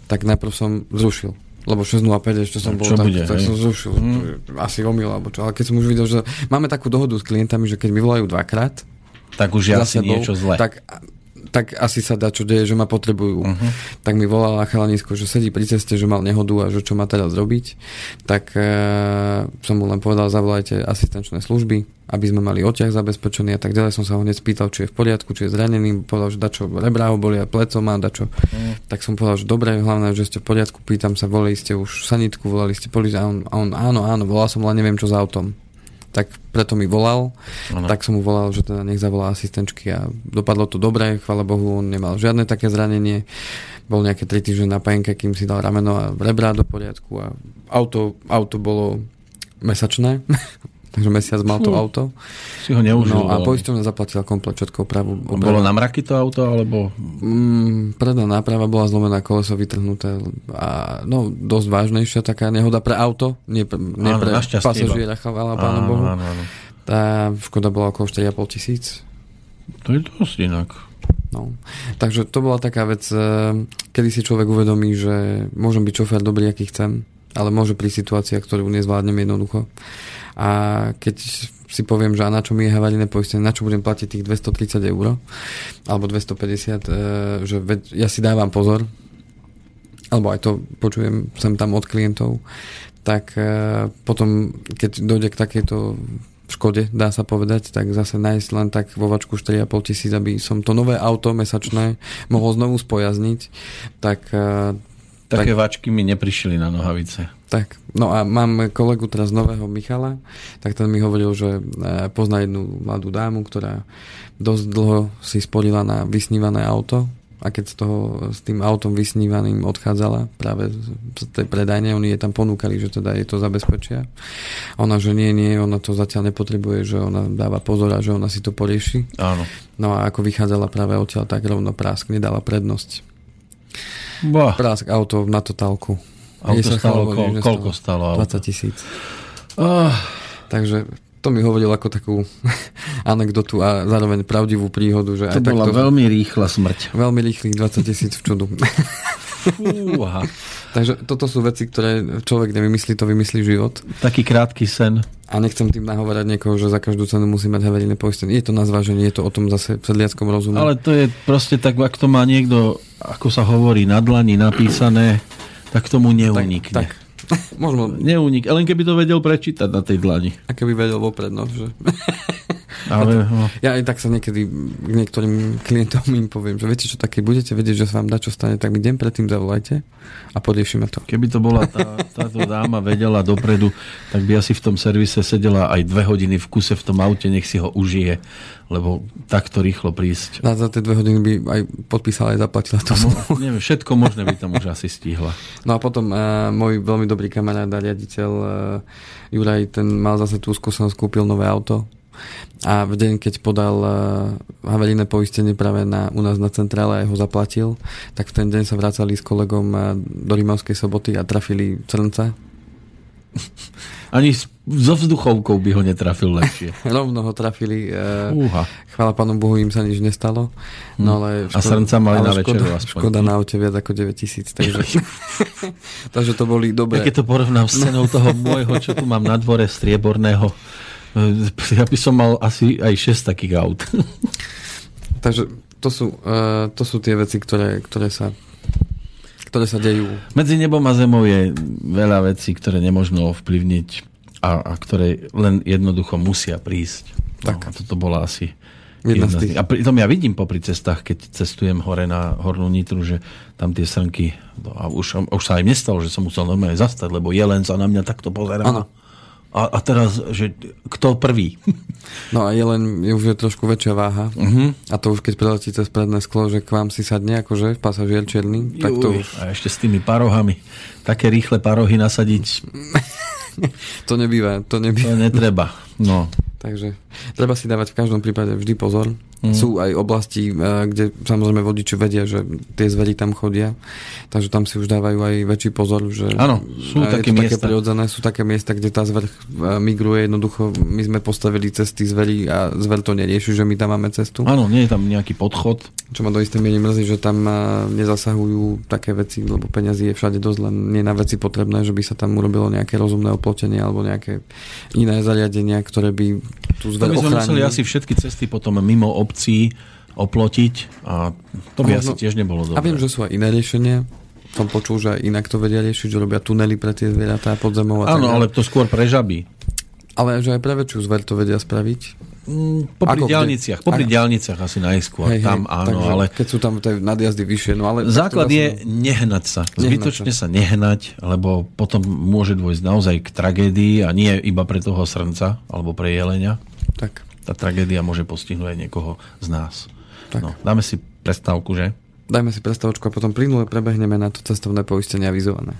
Speaker 1: tak najprv som zrušil lebo 6.05 ešte som no, bol, tak, bude, tak som zrušil. Hmm. Asi omyl, alebo čo. Ale keď som už videl, že máme takú dohodu s klientami, že keď mi volajú dvakrát,
Speaker 2: tak už je asi sebou, niečo zle.
Speaker 1: Tak tak asi sa dá, čo deje, že ma potrebujú. Uh-huh. Tak mi volala chalanisko, že sedí pri ceste, že mal nehodu a že čo má teraz robiť. Tak e, som mu len povedal, zavolajte asistenčné služby, aby sme mali oťah zabezpečený a tak ďalej. Som sa ho hneď spýtal, či je v poriadku, či je zranený. Povedal, že dačo rebrá ho boli a pleco má, dačo. Uh-huh. Tak som povedal, že dobre, hlavne, že ste v poriadku. Pýtam sa, volali ste už sanitku, volali ste policiu a on, a on áno, áno, volal som, len neviem čo za autom tak preto mi volal, ano. tak som mu volal, že teda nech zavolá asistenčky a dopadlo to dobre, chvála Bohu, on nemal žiadne také zranenie, bol nejaké 3 týždne na penke, kým si dal rameno a rebra do poriadku a auto, auto bolo mesačné, takže mesiac mal to auto.
Speaker 2: Si ho neužil.
Speaker 1: No a poistovne zaplatila komplet všetko opravu.
Speaker 2: Opravu. Bolo na mraky to auto, alebo?
Speaker 1: Mm, predná náprava bola zlomená, koleso vytrhnuté a no, dosť vážnejšia taká nehoda pre auto, nie, nie áno, pre pasažiera, chvala pánu Bohu. Áno, áno. Tá škoda bola okolo 4,5 tisíc.
Speaker 2: To je dosť inak.
Speaker 1: No. Takže to bola taká vec, eh, kedy si človek uvedomí, že môžem byť šofér dobrý, aký chcem, ale môže pri situáciách, ktorú nezvládnem jednoducho. A keď si poviem, že a na čo mi je havarijné poistenie, na čo budem platiť tých 230 eur, alebo 250, e, že ja si dávam pozor, alebo aj to počujem sem tam od klientov, tak e, potom, keď dojde k takejto škode, dá sa povedať, tak zase nájsť len tak vo vačku 4,5 tisíc, aby som to nové auto mesačné mohol znovu spojazniť, tak e,
Speaker 2: Také tak, vačky mi neprišli na nohavice.
Speaker 1: Tak, no a mám kolegu teraz nového Michala, tak ten mi hovoril, že e, pozná jednu mladú dámu, ktorá dosť dlho si sporila na vysnívané auto a keď z toho, s tým autom vysnívaným odchádzala práve z tej predajne, oni je tam ponúkali, že teda je to zabezpečia. Ona, že nie, nie, ona to zatiaľ nepotrebuje, že ona dáva pozor a že ona si to porieši.
Speaker 2: Áno.
Speaker 1: No a ako vychádzala práve odtiaľ, tak rovno prásk nedala prednosť.
Speaker 2: Bah.
Speaker 1: Prásk auto na totálku.
Speaker 2: Auto stálo, koľko, koľko stálo
Speaker 1: auto? 20 tisíc. Oh. Takže to mi hovoril ako takú anekdotu a zároveň pravdivú príhodu. Že
Speaker 2: to
Speaker 1: aj
Speaker 2: bola
Speaker 1: takto,
Speaker 2: veľmi rýchla smrť.
Speaker 1: Veľmi rýchlych 20 tisíc v čudu.
Speaker 2: Fúha.
Speaker 1: Takže toto sú veci, ktoré človek nevymyslí, to vymyslí život.
Speaker 2: Taký krátky sen.
Speaker 1: A nechcem tým nahovárať niekoho, že za každú cenu musí mať havarijné poistenie. Je to na zváženie, je to o tom zase v sedliackom rozume.
Speaker 2: Ale to je proste tak, ak to má niekto, ako sa hovorí, na dlani napísané, tak tomu neunikne. Tak, tak.
Speaker 1: Možno...
Speaker 2: Neunik, len keby to vedel prečítať na tej dlani.
Speaker 1: A keby vedel vopred, no, že...
Speaker 2: Ale, no.
Speaker 1: Ja aj tak sa niekedy k niektorým klientom im poviem, že viete čo, tak keď budete vedieť, že sa vám dá čo stane, tak mi deň predtým zavolajte a poriešime to.
Speaker 2: Keby to bola tá, táto dáma vedela dopredu, tak by asi v tom servise sedela aj dve hodiny v kuse v tom aute, nech si ho užije, lebo takto rýchlo prísť.
Speaker 1: A za tie dve hodiny by aj podpísala, aj zaplatila to. No,
Speaker 2: neviem, všetko možné by tam už asi stihla.
Speaker 1: No a potom uh, môj veľmi dobrý kamarát a riaditeľ uh, Juraj, ten mal zase tú skúsenosť, kúpil nové auto a v deň, keď podal uh, havarijné poistenie práve na, u nás na centrále a ho zaplatil, tak v ten deň sa vracali s kolegom uh, do Rimavskej soboty a trafili Crnca.
Speaker 2: Ani so vzduchovkou by ho netrafil lepšie.
Speaker 1: Rovno ho trafili. Uh, Chvála pánu Bohu, im sa nič nestalo. No,
Speaker 2: ale škoda, a srnca mali na večeru
Speaker 1: škoda, aspoň. Škoda na aute viac ako 9 tisíc. Takže, takže to boli dobré.
Speaker 2: Keď to porovnám s cenou toho môjho, čo tu mám na dvore strieborného, ja by som mal asi aj 6 takých aut.
Speaker 3: Takže to sú, uh, to sú tie veci, ktoré, ktoré sa ktoré sa dejú.
Speaker 2: Medzi nebom a zemou je veľa vecí, ktoré nemožno ovplyvniť a, a ktoré len jednoducho musia prísť. Tak. No, a toto bola asi jedna z tých. A pritom ja vidím popri cestách, keď cestujem hore na Hornú Nitru, že tam tie srnky, no a už, už sa aj nestalo, že som musel normálne zastať, lebo jelen sa na mňa takto pozerá. Ano. A, a teraz, že kto prvý?
Speaker 3: No a je len, už je trošku väčšia váha. Uh-huh. A to už keď preletí cez predné sklo, že k vám si sadne, akože pasažier černý, tak to už...
Speaker 2: A ešte s tými parohami. Také rýchle parohy nasadiť.
Speaker 3: to nebýva, to nebýva.
Speaker 2: To netreba, no.
Speaker 3: Takže treba si dávať v každom prípade vždy pozor. Mm. Sú aj oblasti, eh, kde samozrejme vodiči vedia, že tie zvery tam chodia, takže tam si už dávajú aj väčší pozor, že
Speaker 2: Áno, sú také miesta.
Speaker 3: Také prirodzené, sú také miesta, kde tá zver migruje, jednoducho my sme postavili cesty zvery a zver to nerieši, že my tam máme cestu.
Speaker 2: Áno, nie je tam nejaký podchod.
Speaker 3: Čo ma do istej miery mrzí, že tam eh, nezasahujú také veci, lebo peniazy je všade dosť, len nie na veci potrebné, že by sa tam urobilo nejaké rozumné oplotenie alebo nejaké iné zariadenia, ktoré by tú zver
Speaker 2: by sme museli asi všetky cesty potom mimo obcí oplotiť a to by asi tiež nebolo dobré.
Speaker 3: A viem, že sú aj iné riešenia. Som počul, že inak to vedia riešiť, že robia tunely pre tie zvieratá pod zemou.
Speaker 2: Áno, ale to skôr pre žaby.
Speaker 3: Ale že aj pre väčšiu zver to vedia spraviť.
Speaker 2: Mm, popri Ako diálniciach, popri diálniciach asi najskôr. Hej, tam hej, áno, ale...
Speaker 3: Keď sú tam tie nadjazdy vyššie, no ale...
Speaker 2: Základ je no... nehnať sa. Zbytočne sa. sa nehnať, lebo potom môže dôjsť naozaj k tragédii a nie iba pre toho srnca alebo pre jelenia.
Speaker 3: Tak
Speaker 2: tá tragédia môže postihnúť aj niekoho z nás. Tak. No, dáme si prestávku, že?
Speaker 3: Dajme si prestávku a potom plynule prebehneme na to cestovné poistenie avizované.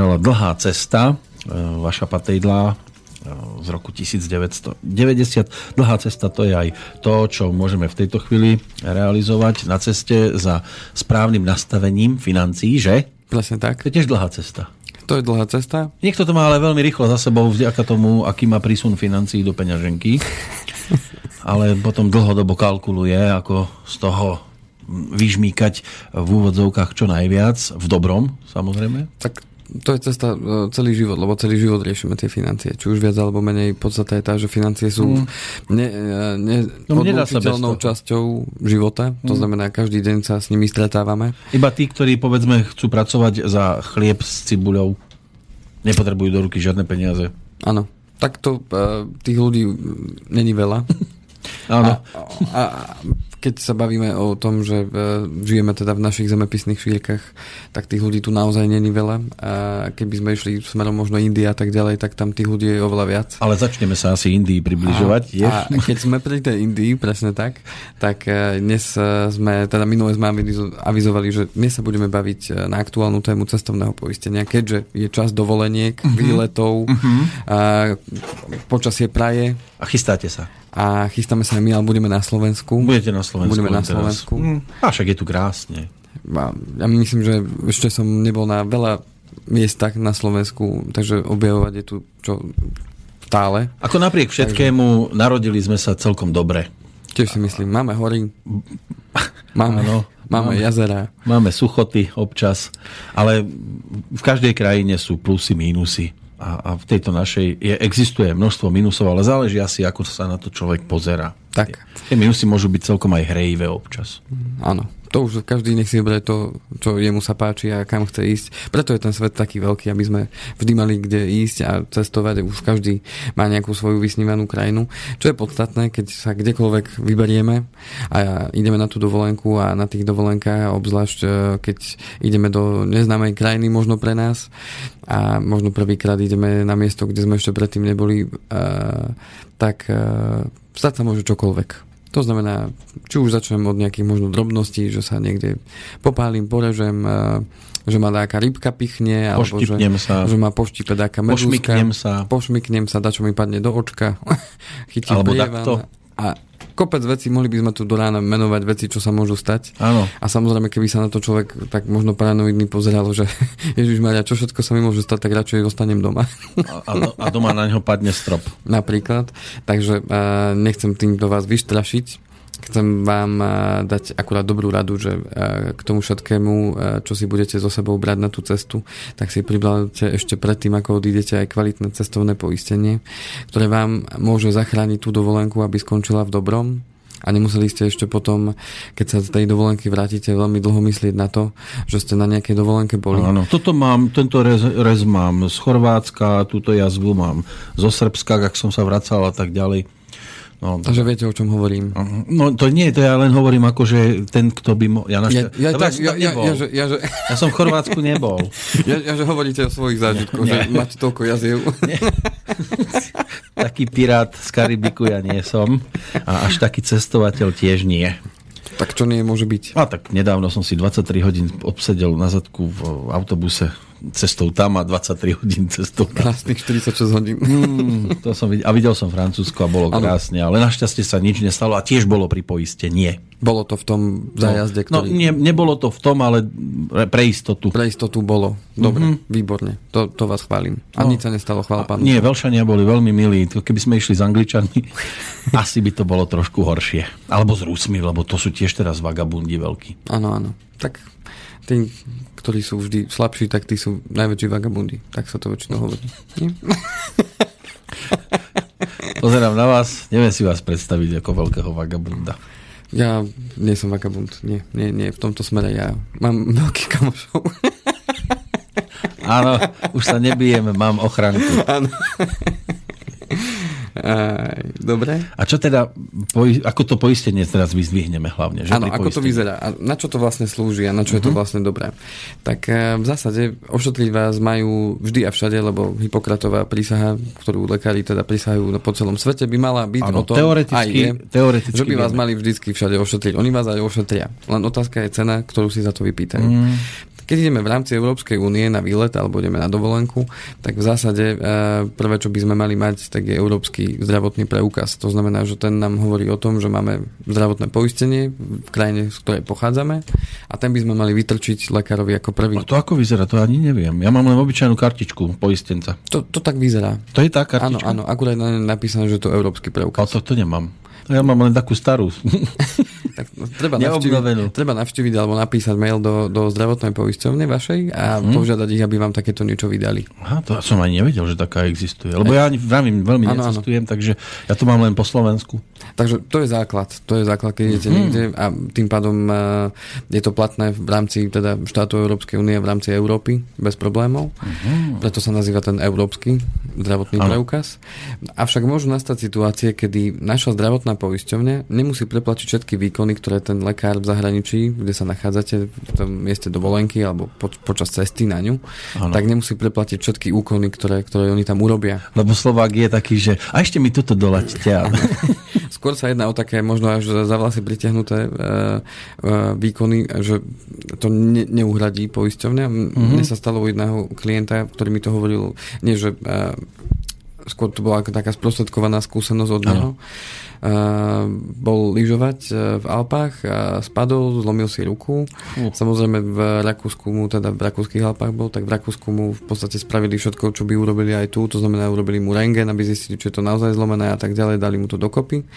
Speaker 2: Vyzerala dlhá cesta, e, vaša patejdla e, z roku 1990. Dlhá cesta to je aj to, čo môžeme v tejto chvíli realizovať na ceste za správnym nastavením financií, že?
Speaker 1: Presne tak.
Speaker 2: To je tiež dlhá cesta.
Speaker 1: To je dlhá cesta.
Speaker 2: Niekto to má ale veľmi rýchlo za sebou vďaka tomu, aký má prísun financií do peňaženky. ale potom dlhodobo kalkuluje, ako z toho vyžmýkať v úvodzovkách čo najviac, v dobrom samozrejme.
Speaker 1: Tak to je cesta e, celý život, lebo celý život riešime tie financie. Či už viac alebo menej podstata je tá, že financie sú mm. ne, ne, no, časťou života. To mm. znamená, každý deň sa s nimi stretávame.
Speaker 2: Iba tí, ktorí povedzme chcú pracovať za chlieb s cibuľou, nepotrebujú do ruky žiadne peniaze.
Speaker 1: Áno. Tak to uh, tých ľudí není veľa.
Speaker 2: Áno.
Speaker 1: A, a, keď sa bavíme o tom, že e, žijeme teda v našich zemepisných šírkach, tak tých ľudí tu naozaj není veľa. A keby sme išli smerom možno India a tak ďalej, tak tam tých ľudí je oveľa viac.
Speaker 2: Ale začneme sa asi Indii približovať.
Speaker 1: A, a keď sme pri tej Indii, presne tak, tak e, dnes e, sme, teda minule sme avizovali, že dnes sa budeme baviť na aktuálnu tému cestovného poistenia, keďže je čas dovoleniek, uh-huh. výletov, uh-huh. A, počasie praje.
Speaker 2: A chystáte sa
Speaker 1: a chystáme sa aj my, ale budeme na Slovensku.
Speaker 2: Budete na Slovensku.
Speaker 1: Budeme na Slovensku. Hm,
Speaker 2: a však je tu krásne.
Speaker 1: Ja myslím, že ešte som nebol na veľa miestach na Slovensku, takže objavovať je tu čo stále.
Speaker 2: Ako napriek všetkému, takže... narodili sme sa celkom dobre.
Speaker 1: Tiež si myslím, máme hory, máme, ano, máme, máme jazera.
Speaker 2: Máme suchoty občas, ale v každej krajine sú plusy, mínusy a, a v tejto našej je, existuje množstvo minusov, ale záleží asi, ako sa na to človek pozera.
Speaker 1: Tak.
Speaker 2: Tie minusy môžu byť celkom aj hrejivé občas.
Speaker 1: Áno to už každý nech si vyberie to, čo jemu sa páči a kam chce ísť. Preto je ten svet taký veľký, aby sme vždy mali kde ísť a cestovať. Už každý má nejakú svoju vysnívanú krajinu. Čo je podstatné, keď sa kdekoľvek vyberieme a ideme na tú dovolenku a na tých dovolenkách, obzvlášť e, keď ideme do neznámej krajiny možno pre nás a možno prvýkrát ideme na miesto, kde sme ešte predtým neboli, e, tak e, stať sa môže čokoľvek to znamená, či už začnem od nejakých možno drobností, že sa niekde popálim, porežem, že ma dáka rybka pichne, alebo že,
Speaker 2: sa.
Speaker 1: že ma poštípe dáka medúska.
Speaker 2: Pošmiknem sa.
Speaker 1: Pošmiknem sa, dačo mi padne do očka.
Speaker 2: Chytí alebo takto.
Speaker 1: A kopec vecí, mohli by sme tu do rána menovať veci, čo sa môžu stať.
Speaker 2: Áno.
Speaker 1: A samozrejme, keby sa na to človek tak možno paranoidný pozeral, že Ježiš Maria, čo všetko sa mi môže stať, tak radšej ostanem doma.
Speaker 2: A, a doma na ňo padne strop.
Speaker 1: Napríklad. Takže uh, nechcem tým do vás vyštrašiť Chcem vám eh, dať akurát dobrú radu, že eh, k tomu všetkému, eh, čo si budete so sebou brať na tú cestu, tak si pribláte ešte predtým, ako odídete aj kvalitné cestovné poistenie, ktoré vám môže zachrániť tú dovolenku, aby skončila v dobrom, a nemuseli ste ešte potom, keď sa z tej dovolenky vrátite, veľmi dlho myslieť na to, že ste na nejakej dovolenke boli.
Speaker 2: Áno, toto mám, tento rez, rez mám z Chorvátska, túto jazvu mám zo Srbska, ak som sa vracal a tak ďalej.
Speaker 1: No, Takže viete, o čom hovorím.
Speaker 2: No to nie, to ja len hovorím ako, že ten, kto by... Mo... Ja, našťa... ja, ja,
Speaker 1: tak, ja, ja, ja, že, ja, že...
Speaker 2: ja som v Chorvátsku nebol.
Speaker 1: ja, ja, že hovoríte o svojich zážitkoch, že máte toľko jaziev.
Speaker 2: taký pirát z Karibiku ja nie som. A až taký cestovateľ tiež nie.
Speaker 1: Tak čo nie môže byť?
Speaker 2: A tak nedávno som si 23 hodín obsedel na zadku v autobuse cestou tam a 23 hodín cestou
Speaker 1: tam. Krásnych 46 hodín.
Speaker 2: Mm, to som videl, a videl som Francúzsko a bolo ano. krásne, ale našťastie sa nič nestalo a tiež bolo pri nie.
Speaker 1: Bolo to v tom zájazde,
Speaker 2: no, ktorý... No, nie, nebolo to v tom, ale pre istotu.
Speaker 1: Pre istotu bolo. Dobre, mm-hmm. výborne. To, to vás chválim. A no. nič sa nestalo, chvála pánu.
Speaker 2: Nie, Velšania boli veľmi milí. Keby sme išli s Angličanmi, asi by to bolo trošku horšie. Alebo s Rusmi, lebo to sú tiež teraz vagabundi veľkí.
Speaker 1: Áno, áno. Tak tí, ktorí sú vždy slabší, tak tí sú najväčší vagabundi. Tak sa to väčšinou hovorí.
Speaker 2: Pozerám na vás, neviem si vás predstaviť ako veľkého vagabunda.
Speaker 1: Ja nie som vagabund, nie, nie, nie, v tomto smere ja mám veľkých kamošov.
Speaker 2: Áno, už sa nebijeme, mám ochranku.
Speaker 1: Áno. Dobre.
Speaker 2: A čo teda, ako to poistenie teraz vyzdvihneme hlavne?
Speaker 1: Áno, ako to vyzerá a na čo to vlastne slúži a na čo uh-huh. je to mhm. vlastne dobré. Tak eh, v zásade ošetriť vás majú vždy a všade, lebo Hipokratová prísaha, ktorú lekári teda prísahajú po celom svete, by mala byť ano, o tom,
Speaker 2: teoreticky, aj je,
Speaker 1: teoreticky že by vás mali vždycky všade ošetriť. Oni vás aj ošetria. Len otázka je cena, ktorú si za to vypýtajú. Mm Keď ideme v rámci Európskej únie na výlet alebo ideme na dovolenku, tak v zásade prvé, čo by sme mali mať, tak je Európsky zdravotný preukaz. To znamená, že ten nám hovorí o tom, že máme zdravotné poistenie v krajine, z ktorej pochádzame a ten by sme mali vytrčiť lekárovi ako prvý.
Speaker 2: A to ako vyzerá, to ani neviem. Ja mám len obyčajnú kartičku poistenca.
Speaker 1: To, to tak vyzerá.
Speaker 2: To je tá kartička?
Speaker 1: Áno, áno, akurát je napísané, že to je Európsky preukaz.
Speaker 2: A to, to nemám. Ja mám len takú starú.
Speaker 1: tak, no, treba, navštíviť, treba navštíviť alebo napísať mail do, do zdravotnej poisťovne vašej a hmm. požiadať ich, aby vám takéto niečo vydali.
Speaker 2: Aha, to som ani nevedel, že taká existuje. Lebo ja ani veľmi, veľmi ano, necestujem, ano. takže ja to mám len po Slovensku.
Speaker 1: Takže to je základ. To je základ, keď idete hmm. niekde a tým pádom uh, je to platné v rámci teda štátu Európskej únie, v rámci Európy bez problémov. Hmm. Preto sa nazýva ten Európsky zdravotný ano. preukaz. Avšak môžu nastať situácie, kedy naša zdravotná poisťovňa nemusí preplatiť všetky výkony, ktoré ten lekár v zahraničí, kde sa nachádzate v tom mieste dovolenky alebo po, počas cesty na ňu, ano. tak nemusí preplatiť všetky úkony, ktoré, ktoré oni tam urobia.
Speaker 2: Lebo Slovák je taký, že a ešte mi toto dolaďte.
Speaker 1: Skôr sa jedná o také možno až za vlasy pritiahnuté e, e, výkony, že to ne, neuhradí poisťovňa. Mm-hmm. Mne sa stalo u jedného klienta, ktorý mi to hovoril, nie že e, skôr to bola taká sprostredkovaná skúsenosť od neho. Uh, bol lyžovať v Alpách a spadol, zlomil si ruku. Uh. Samozrejme v Rakúsku mu, teda v rakúskych Alpách bol, tak v Rakúsku mu v podstate spravili všetko, čo by urobili aj tu, to znamená urobili mu rengen, aby zistili, či je to naozaj zlomené a tak ďalej, dali mu to dokopy.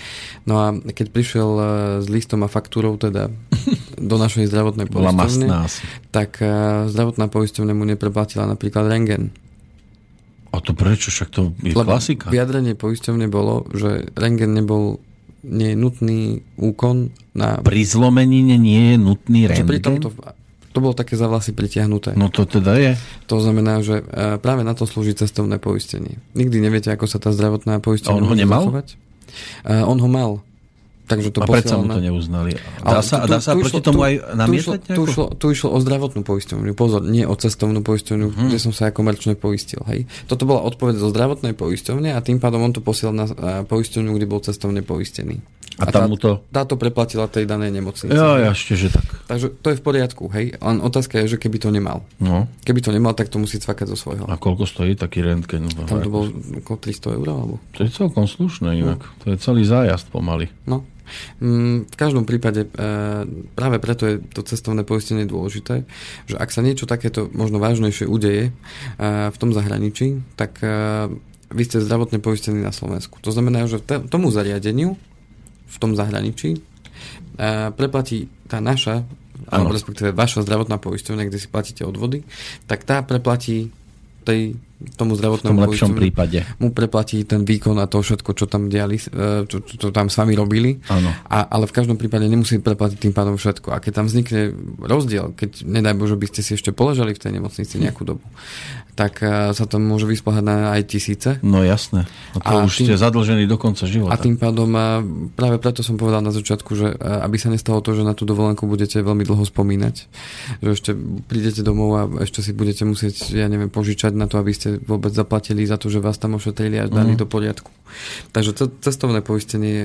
Speaker 1: No a keď prišiel s listom a faktúrou teda do našej zdravotnej poisťovne, tak zdravotná poisťovňa mu nepreplatila napríklad rengen.
Speaker 2: A to prečo? Však to je Lebo klasika.
Speaker 1: Vyjadrenie poisťovne bolo, že rengen nebol nie je nutný úkon na...
Speaker 2: Pri zlomenine nie je nutný rengen? Pri tomto,
Speaker 1: to bolo také za vlasy pritiahnuté.
Speaker 2: No to teda je.
Speaker 1: To znamená, že e, práve na to slúži cestovné poistenie. Nikdy neviete, ako sa tá zdravotná poistenie
Speaker 2: A on ho nemal? Zachovať.
Speaker 1: Uh, on ho mal. Takže to
Speaker 2: a predsa mu to neuznali. Dá sa, tu, dá sa tu proti išlo, tomu aj namietať?
Speaker 1: Tu, tu, išlo, tu išlo o zdravotnú poisťovňu. Pozor, nie o cestovnú poisťovňu, hmm. kde som sa ako komerčne poistil. Hej. Toto bola odpoveď zo zdravotnej poisťovne a tým pádom on to posielal na poisťovňu, kde bol cestovne poistený.
Speaker 2: A, a tam tá, mu to...
Speaker 1: Táto preplatila tej danej nemocnici.
Speaker 2: Ja, ja, ešte, že tak.
Speaker 1: Takže to je v poriadku, hej. Len otázka je, že keby to nemal.
Speaker 2: No.
Speaker 1: Keby to nemal, tak to musí cvakať zo svojho.
Speaker 2: A koľko stojí taký rentgen?
Speaker 1: Tam to bol okolo 300 eur, alebo?
Speaker 2: To je celkom slušné inak. No. To je celý zájazd pomaly.
Speaker 1: No. Mm, v každom prípade e, práve preto je to cestovné poistenie dôležité, že ak sa niečo takéto možno vážnejšie udeje e, v tom zahraničí, tak e, vy ste zdravotne poistení na Slovensku. To znamená, že tomu zariadeniu v tom zahraničí preplatí tá naša, alebo respektíve vaša zdravotná poisťovňa, kde si platíte odvody, tak tá preplatí tej tomu zdravotnému
Speaker 2: v lepšom prípade.
Speaker 1: mu preplatí ten výkon a to všetko, čo tam diali, e, čo, čo, tam s vami robili.
Speaker 2: Ano.
Speaker 1: A, ale v každom prípade nemusí preplatiť tým pádom všetko. A keď tam vznikne rozdiel, keď nedaj Bože by ste si ešte položali v tej nemocnici nejakú dobu, tak e, sa to môže vyspáhať na aj tisíce.
Speaker 2: No jasné. A to a už tým, ste zadlžení do konca života.
Speaker 1: A tým pádom e, práve preto som povedal na začiatku, že aby sa nestalo to, že na tú dovolenku budete veľmi dlho spomínať, že ešte prídete domov a ešte si budete musieť, ja neviem, požičať na to, aby ste vôbec zaplatili za to, že vás tam ošetrili a dali mm. do poriadku. Takže cestovné poistenie je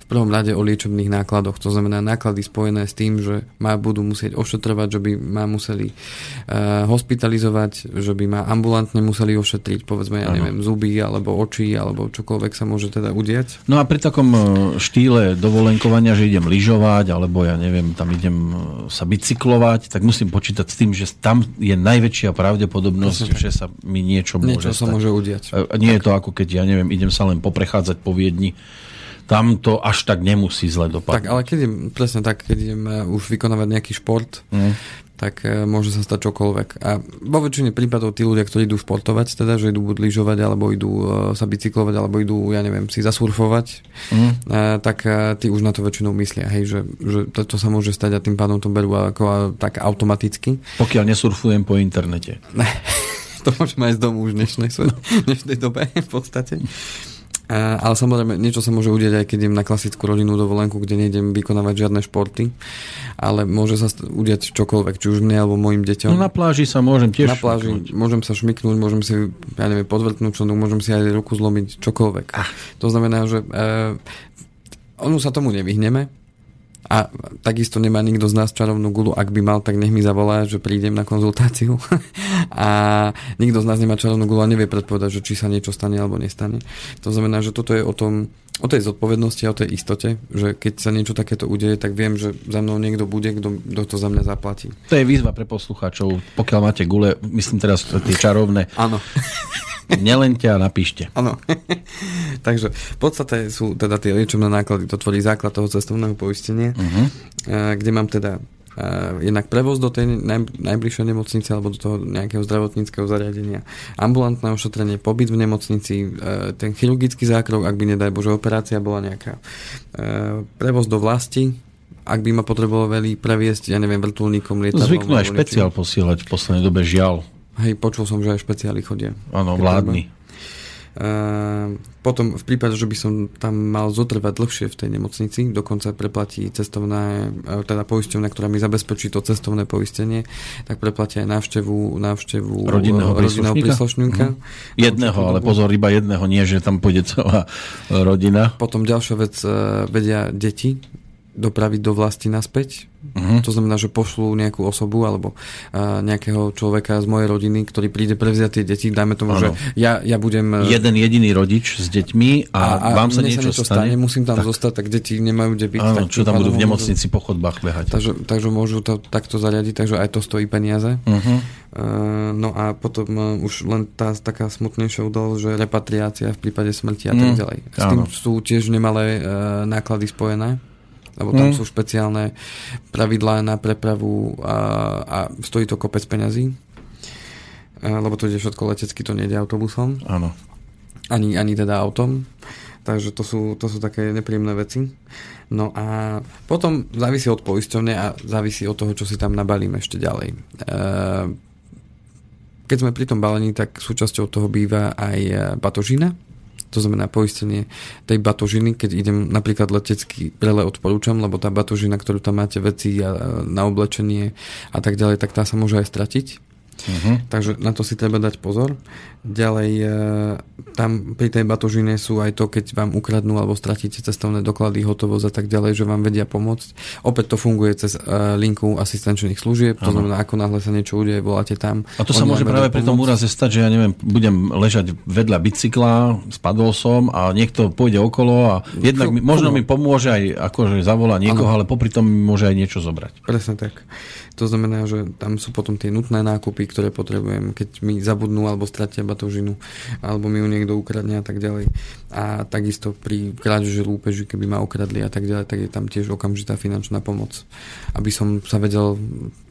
Speaker 1: v prvom rade o liečebných nákladoch. To znamená náklady spojené s tým, že ma budú musieť ošetrovať, že by ma museli uh, hospitalizovať, že by ma ambulantne museli ošetriť, povedzme, ja neviem, zuby alebo oči alebo čokoľvek sa môže teda udiať.
Speaker 2: No a pri takom e, štýle dovolenkovania, že idem lyžovať alebo ja neviem, tam idem e, sa bicyklovať, tak musím počítať s tým, že tam je najväčšia pravdepodobnosť, že sa mi niečo,
Speaker 1: niečo
Speaker 2: môže
Speaker 1: sa môže udiať.
Speaker 2: Nie tak. je to ako keď, ja neviem, idem sa len poprechádzať po Viedni tam to až tak nemusí zle dopadnúť.
Speaker 1: Tak, ale keď idem, presne tak, keď idem uh, už vykonávať nejaký šport, mm. tak uh, môže sa stať čokoľvek. A vo väčšine prípadov tí ľudia, ktorí idú športovať, teda, že idú buď lyžovať, alebo idú uh, sa bicyklovať, alebo idú, ja neviem, si zasurfovať, mm. tak uh, tí už na to väčšinou myslia, hej, že, že to, to sa môže stať a tým pádom to berú ako tak automaticky.
Speaker 2: Pokiaľ nesurfujem po internete.
Speaker 1: to môžeme aj z domu už v dnešnej, dnešnej dobe v podstate. Ale samozrejme, niečo sa môže udiať aj keď idem na klasickú rodinnú dovolenku, kde nejdem vykonávať žiadne športy, ale môže sa udiať čokoľvek, či už mne alebo mojim deťom.
Speaker 2: No na pláži sa môžem tiež
Speaker 1: Na pláži šmiknúť. môžem sa šmiknúť, môžem si, ja neviem, podvrtnúť členok, môžem si aj ruku zlomiť, čokoľvek. Ah. To znamená, že e, onu sa tomu nevyhneme, A takisto nemá nikto z nás čarovnú gulu, ak by mal, tak nech mi zavolá, že prídem na konzultáciu. a nikto z nás nemá čarovnú gulu a nevie predpovedať, že či sa niečo stane alebo nestane. To znamená, že toto je o tom, o tej zodpovednosti a o tej istote, že keď sa niečo takéto udeje, tak viem, že za mnou niekto bude, kto, kto to za mňa zaplatí.
Speaker 2: To je výzva pre poslucháčov. Pokiaľ máte gule, myslím teraz tie čarovné.
Speaker 1: Áno.
Speaker 2: Nelente a napíšte.
Speaker 1: Áno. Takže v podstate sú teda tie liečebné náklady, to tvorí základ toho cestovného poistenia, uh-huh. kde mám teda jednak prevoz do tej najbližšej nemocnice alebo do toho nejakého zdravotníckého zariadenia, ambulantné ošetrenie, pobyt v nemocnici, ten chirurgický zákrok, ak by nedaj Bože operácia bola nejaká, prevoz do vlasti, ak by ma potrebovali previesť, ja neviem, vrtulníkom lietadlom.
Speaker 2: Zvyknú aj špeciál posielať v poslednej dobe, žiaľ.
Speaker 1: Hej, počul som, že aj špeciály chodia.
Speaker 2: Áno, vládni.
Speaker 1: Uh, potom v prípade, že by som tam mal zotrvať dlhšie v tej nemocnici, dokonca preplatí cestovná, e, teda poisťovňa, ktorá mi zabezpečí to cestovné poistenie, tak preplatí aj návštevu, návštevu
Speaker 2: rodinného, rodinného príslušníka. Mm. Jedného, ale pozor, iba jedného, nie, že tam pôjde celá rodina.
Speaker 1: Potom ďalšia vec, uh, vedia deti dopraviť do vlasti naspäť. Uh-huh. To znamená, že pošlú nejakú osobu alebo uh, nejakého človeka z mojej rodiny, ktorý príde prevziať tie deti. Dajme tomu, ano. že ja, ja budem...
Speaker 2: E, Jeden jediný rodič s deťmi a, a, a vám sa niečo,
Speaker 1: niečo stane. stane. Musím tam tak. zostať, tak deti nemajú kde byť.
Speaker 2: Áno, tak čo tam budú v nemocnici môžu, po chodbách behať.
Speaker 1: Takže, takže môžu to takto zariadiť, takže aj to stojí peniaze. Uh-huh. Uh, no a potom uh, už len tá taká smutnejšia udalosť, že repatriácia v prípade smrti a tak mm. ďalej. S tým sú tiež nemalé uh, náklady spojené lebo tam mm. sú špeciálne pravidlá na prepravu a, a stojí to kopec peňazí. A, lebo to ide všetko letecky, to nejde autobusom.
Speaker 2: Áno.
Speaker 1: Ani, ani teda autom. Takže to sú, to sú také nepríjemné veci. No a potom závisí od poisťovne a závisí od toho, čo si tam nabalím ešte ďalej. E, keď sme pri tom balení, tak súčasťou toho býva aj batožina, to znamená poistenie tej batožiny, keď idem napríklad letecký prele odporúčam, lebo tá batožina, ktorú tam máte veci a na oblečenie a tak ďalej, tak tá sa môže aj stratiť. Uh-huh. Takže na to si treba dať pozor. Ďalej, e, tam pri tej batožine sú aj to, keď vám ukradnú alebo stratíte cestovné doklady, hotovosť a tak ďalej, že vám vedia pomôcť. Opäť to funguje cez e, linku asistenčných služieb, to ano. znamená, ako náhle sa niečo udeje, voláte tam.
Speaker 2: A to sa môže práve pri tom úraze stať, že ja neviem, budem ležať vedľa bicykla, spadol som a niekto pôjde okolo a jednak mi, možno mi pomôže aj akože zavolá niekoho, ano. ale popri tom mi môže aj niečo zobrať.
Speaker 1: Presne tak. To znamená, že tam sú potom tie nutné nákupy, ktoré potrebujem, keď mi zabudnú alebo stratia batožinu, alebo mi ju niekto ukradne a tak ďalej. A takisto pri krádeži lúpeži, keby ma ukradli a tak ďalej, tak je tam tiež okamžitá finančná pomoc. Aby som sa vedel,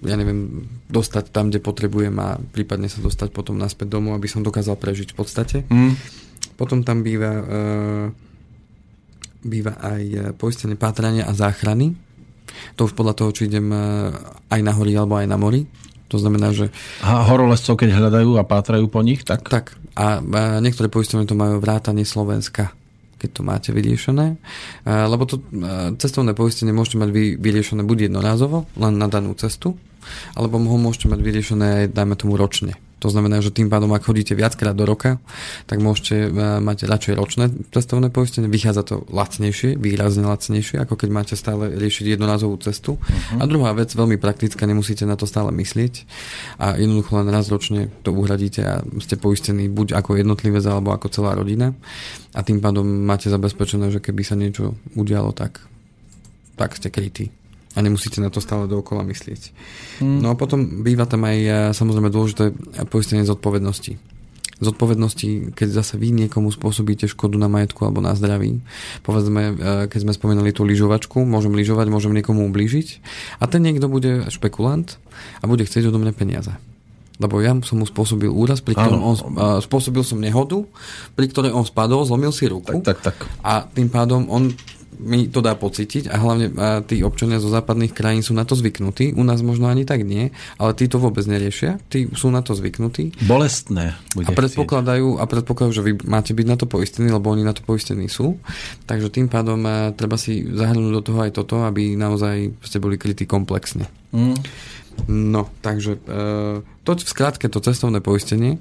Speaker 1: ja neviem, dostať tam, kde potrebujem a prípadne sa dostať potom naspäť domov, aby som dokázal prežiť v podstate. Mm. Potom tam býva, e, býva aj poistenie pátrania a záchrany, to už podľa toho, či idem e, aj na hory alebo aj na mori. To znamená, že...
Speaker 2: A horolezcov, keď hľadajú a pátrajú po nich, tak?
Speaker 1: Tak. A niektoré poistovne to majú vrátanie Slovenska keď to máte vyriešené. Lebo to cestovné poistenie môžete mať vyriešené buď jednorázovo, len na danú cestu, alebo ho môžete mať vyriešené aj, dajme tomu, ročne. To znamená, že tým pádom, ak chodíte viackrát do roka, tak môžete e, mať radšej ročné cestovné poistenie. Vychádza to lacnejšie, výrazne lacnejšie, ako keď máte stále riešiť jednorazovú cestu. Uh-huh. A druhá vec, veľmi praktická, nemusíte na to stále myslieť. A jednoducho len raz ročne to uhradíte a ste poistení buď ako jednotlivec alebo ako celá rodina. A tým pádom máte zabezpečené, že keby sa niečo udialo, tak, tak ste krytí a nemusíte na to stále dookola myslieť. Hmm. No a potom býva tam aj eh, samozrejme dôležité poistenie zodpovednosti. Zodpovednosti, keď zase vy niekomu spôsobíte škodu na majetku alebo na zdraví. Povedzme, eh, keď sme spomenuli tú lyžovačku, môžem lyžovať, môžem niekomu ublížiť a ten niekto bude špekulant a bude chcieť odo mňa peniaze lebo ja som mu spôsobil úraz, pri ktorom on, uh, spôsobil som nehodu, pri ktorej on spadol, zlomil si ruku.
Speaker 2: Tak, tak, tak.
Speaker 1: A tým pádom on mi to dá pocítiť a hlavne a tí občania zo západných krajín sú na to zvyknutí, u nás možno ani tak nie, ale tí to vôbec neriešia, tí sú na to zvyknutí.
Speaker 2: Bolestné.
Speaker 1: Bude a predpokladajú, a predpokladajú, že vy máte byť na to poistení, lebo oni na to poistení sú. Takže tým pádom a, treba si zahrnúť do toho aj toto, aby naozaj ste boli krytí komplexne. Mm. No, takže e, to v skratke to cestovné poistenie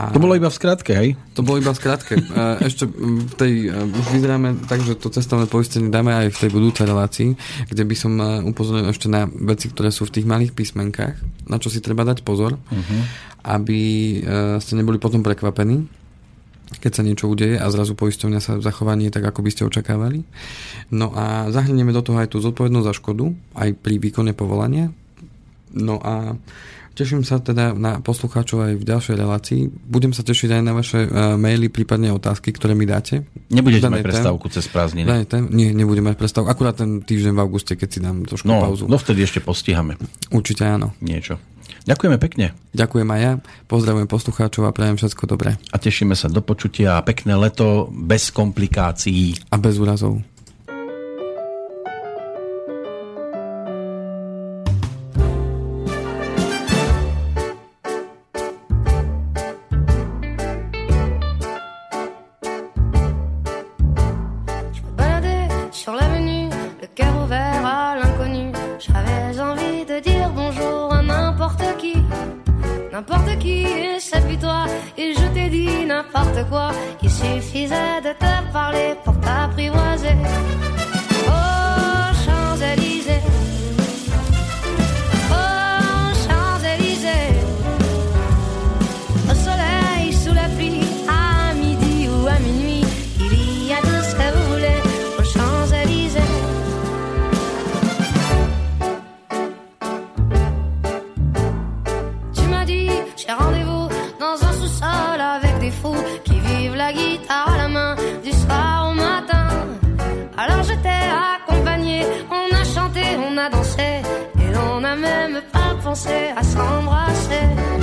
Speaker 2: A to bolo iba v skratke, hej?
Speaker 1: To bolo iba v skratke. Ešte v tej, už vyzeráme tak, že to cestovné poistenie dáme aj v tej budúcej relácii, kde by som upozornil ešte na veci, ktoré sú v tých malých písmenkách, na čo si treba dať pozor, uh-huh. aby ste neboli potom prekvapení keď sa niečo udeje a zrazu poisťovňa sa zachovanie tak, ako by ste očakávali. No a zahrnieme do toho aj tú zodpovednosť za škodu, aj pri výkone povolania. No a Teším sa teda na poslucháčov aj v ďalšej relácii. Budem sa tešiť aj na vaše uh, maily, prípadne otázky, ktoré mi dáte.
Speaker 2: Nebudete mať prestávku cez prázdniny?
Speaker 1: Tém, nie, nebudem mať prestávku. Akurát ten týždeň v auguste, keď si dám trošku
Speaker 2: no,
Speaker 1: pauzu.
Speaker 2: No vtedy ešte postihame.
Speaker 1: Určite áno.
Speaker 2: Niečo. Ďakujeme pekne.
Speaker 1: Ďakujem aj ja. Pozdravujem poslucháčov a prajem všetko dobré.
Speaker 2: A tešíme sa do počutia a pekné leto bez komplikácií.
Speaker 1: A bez úrazov.
Speaker 3: on a dansé et l'on n'a même pas pensé à s'embrasser.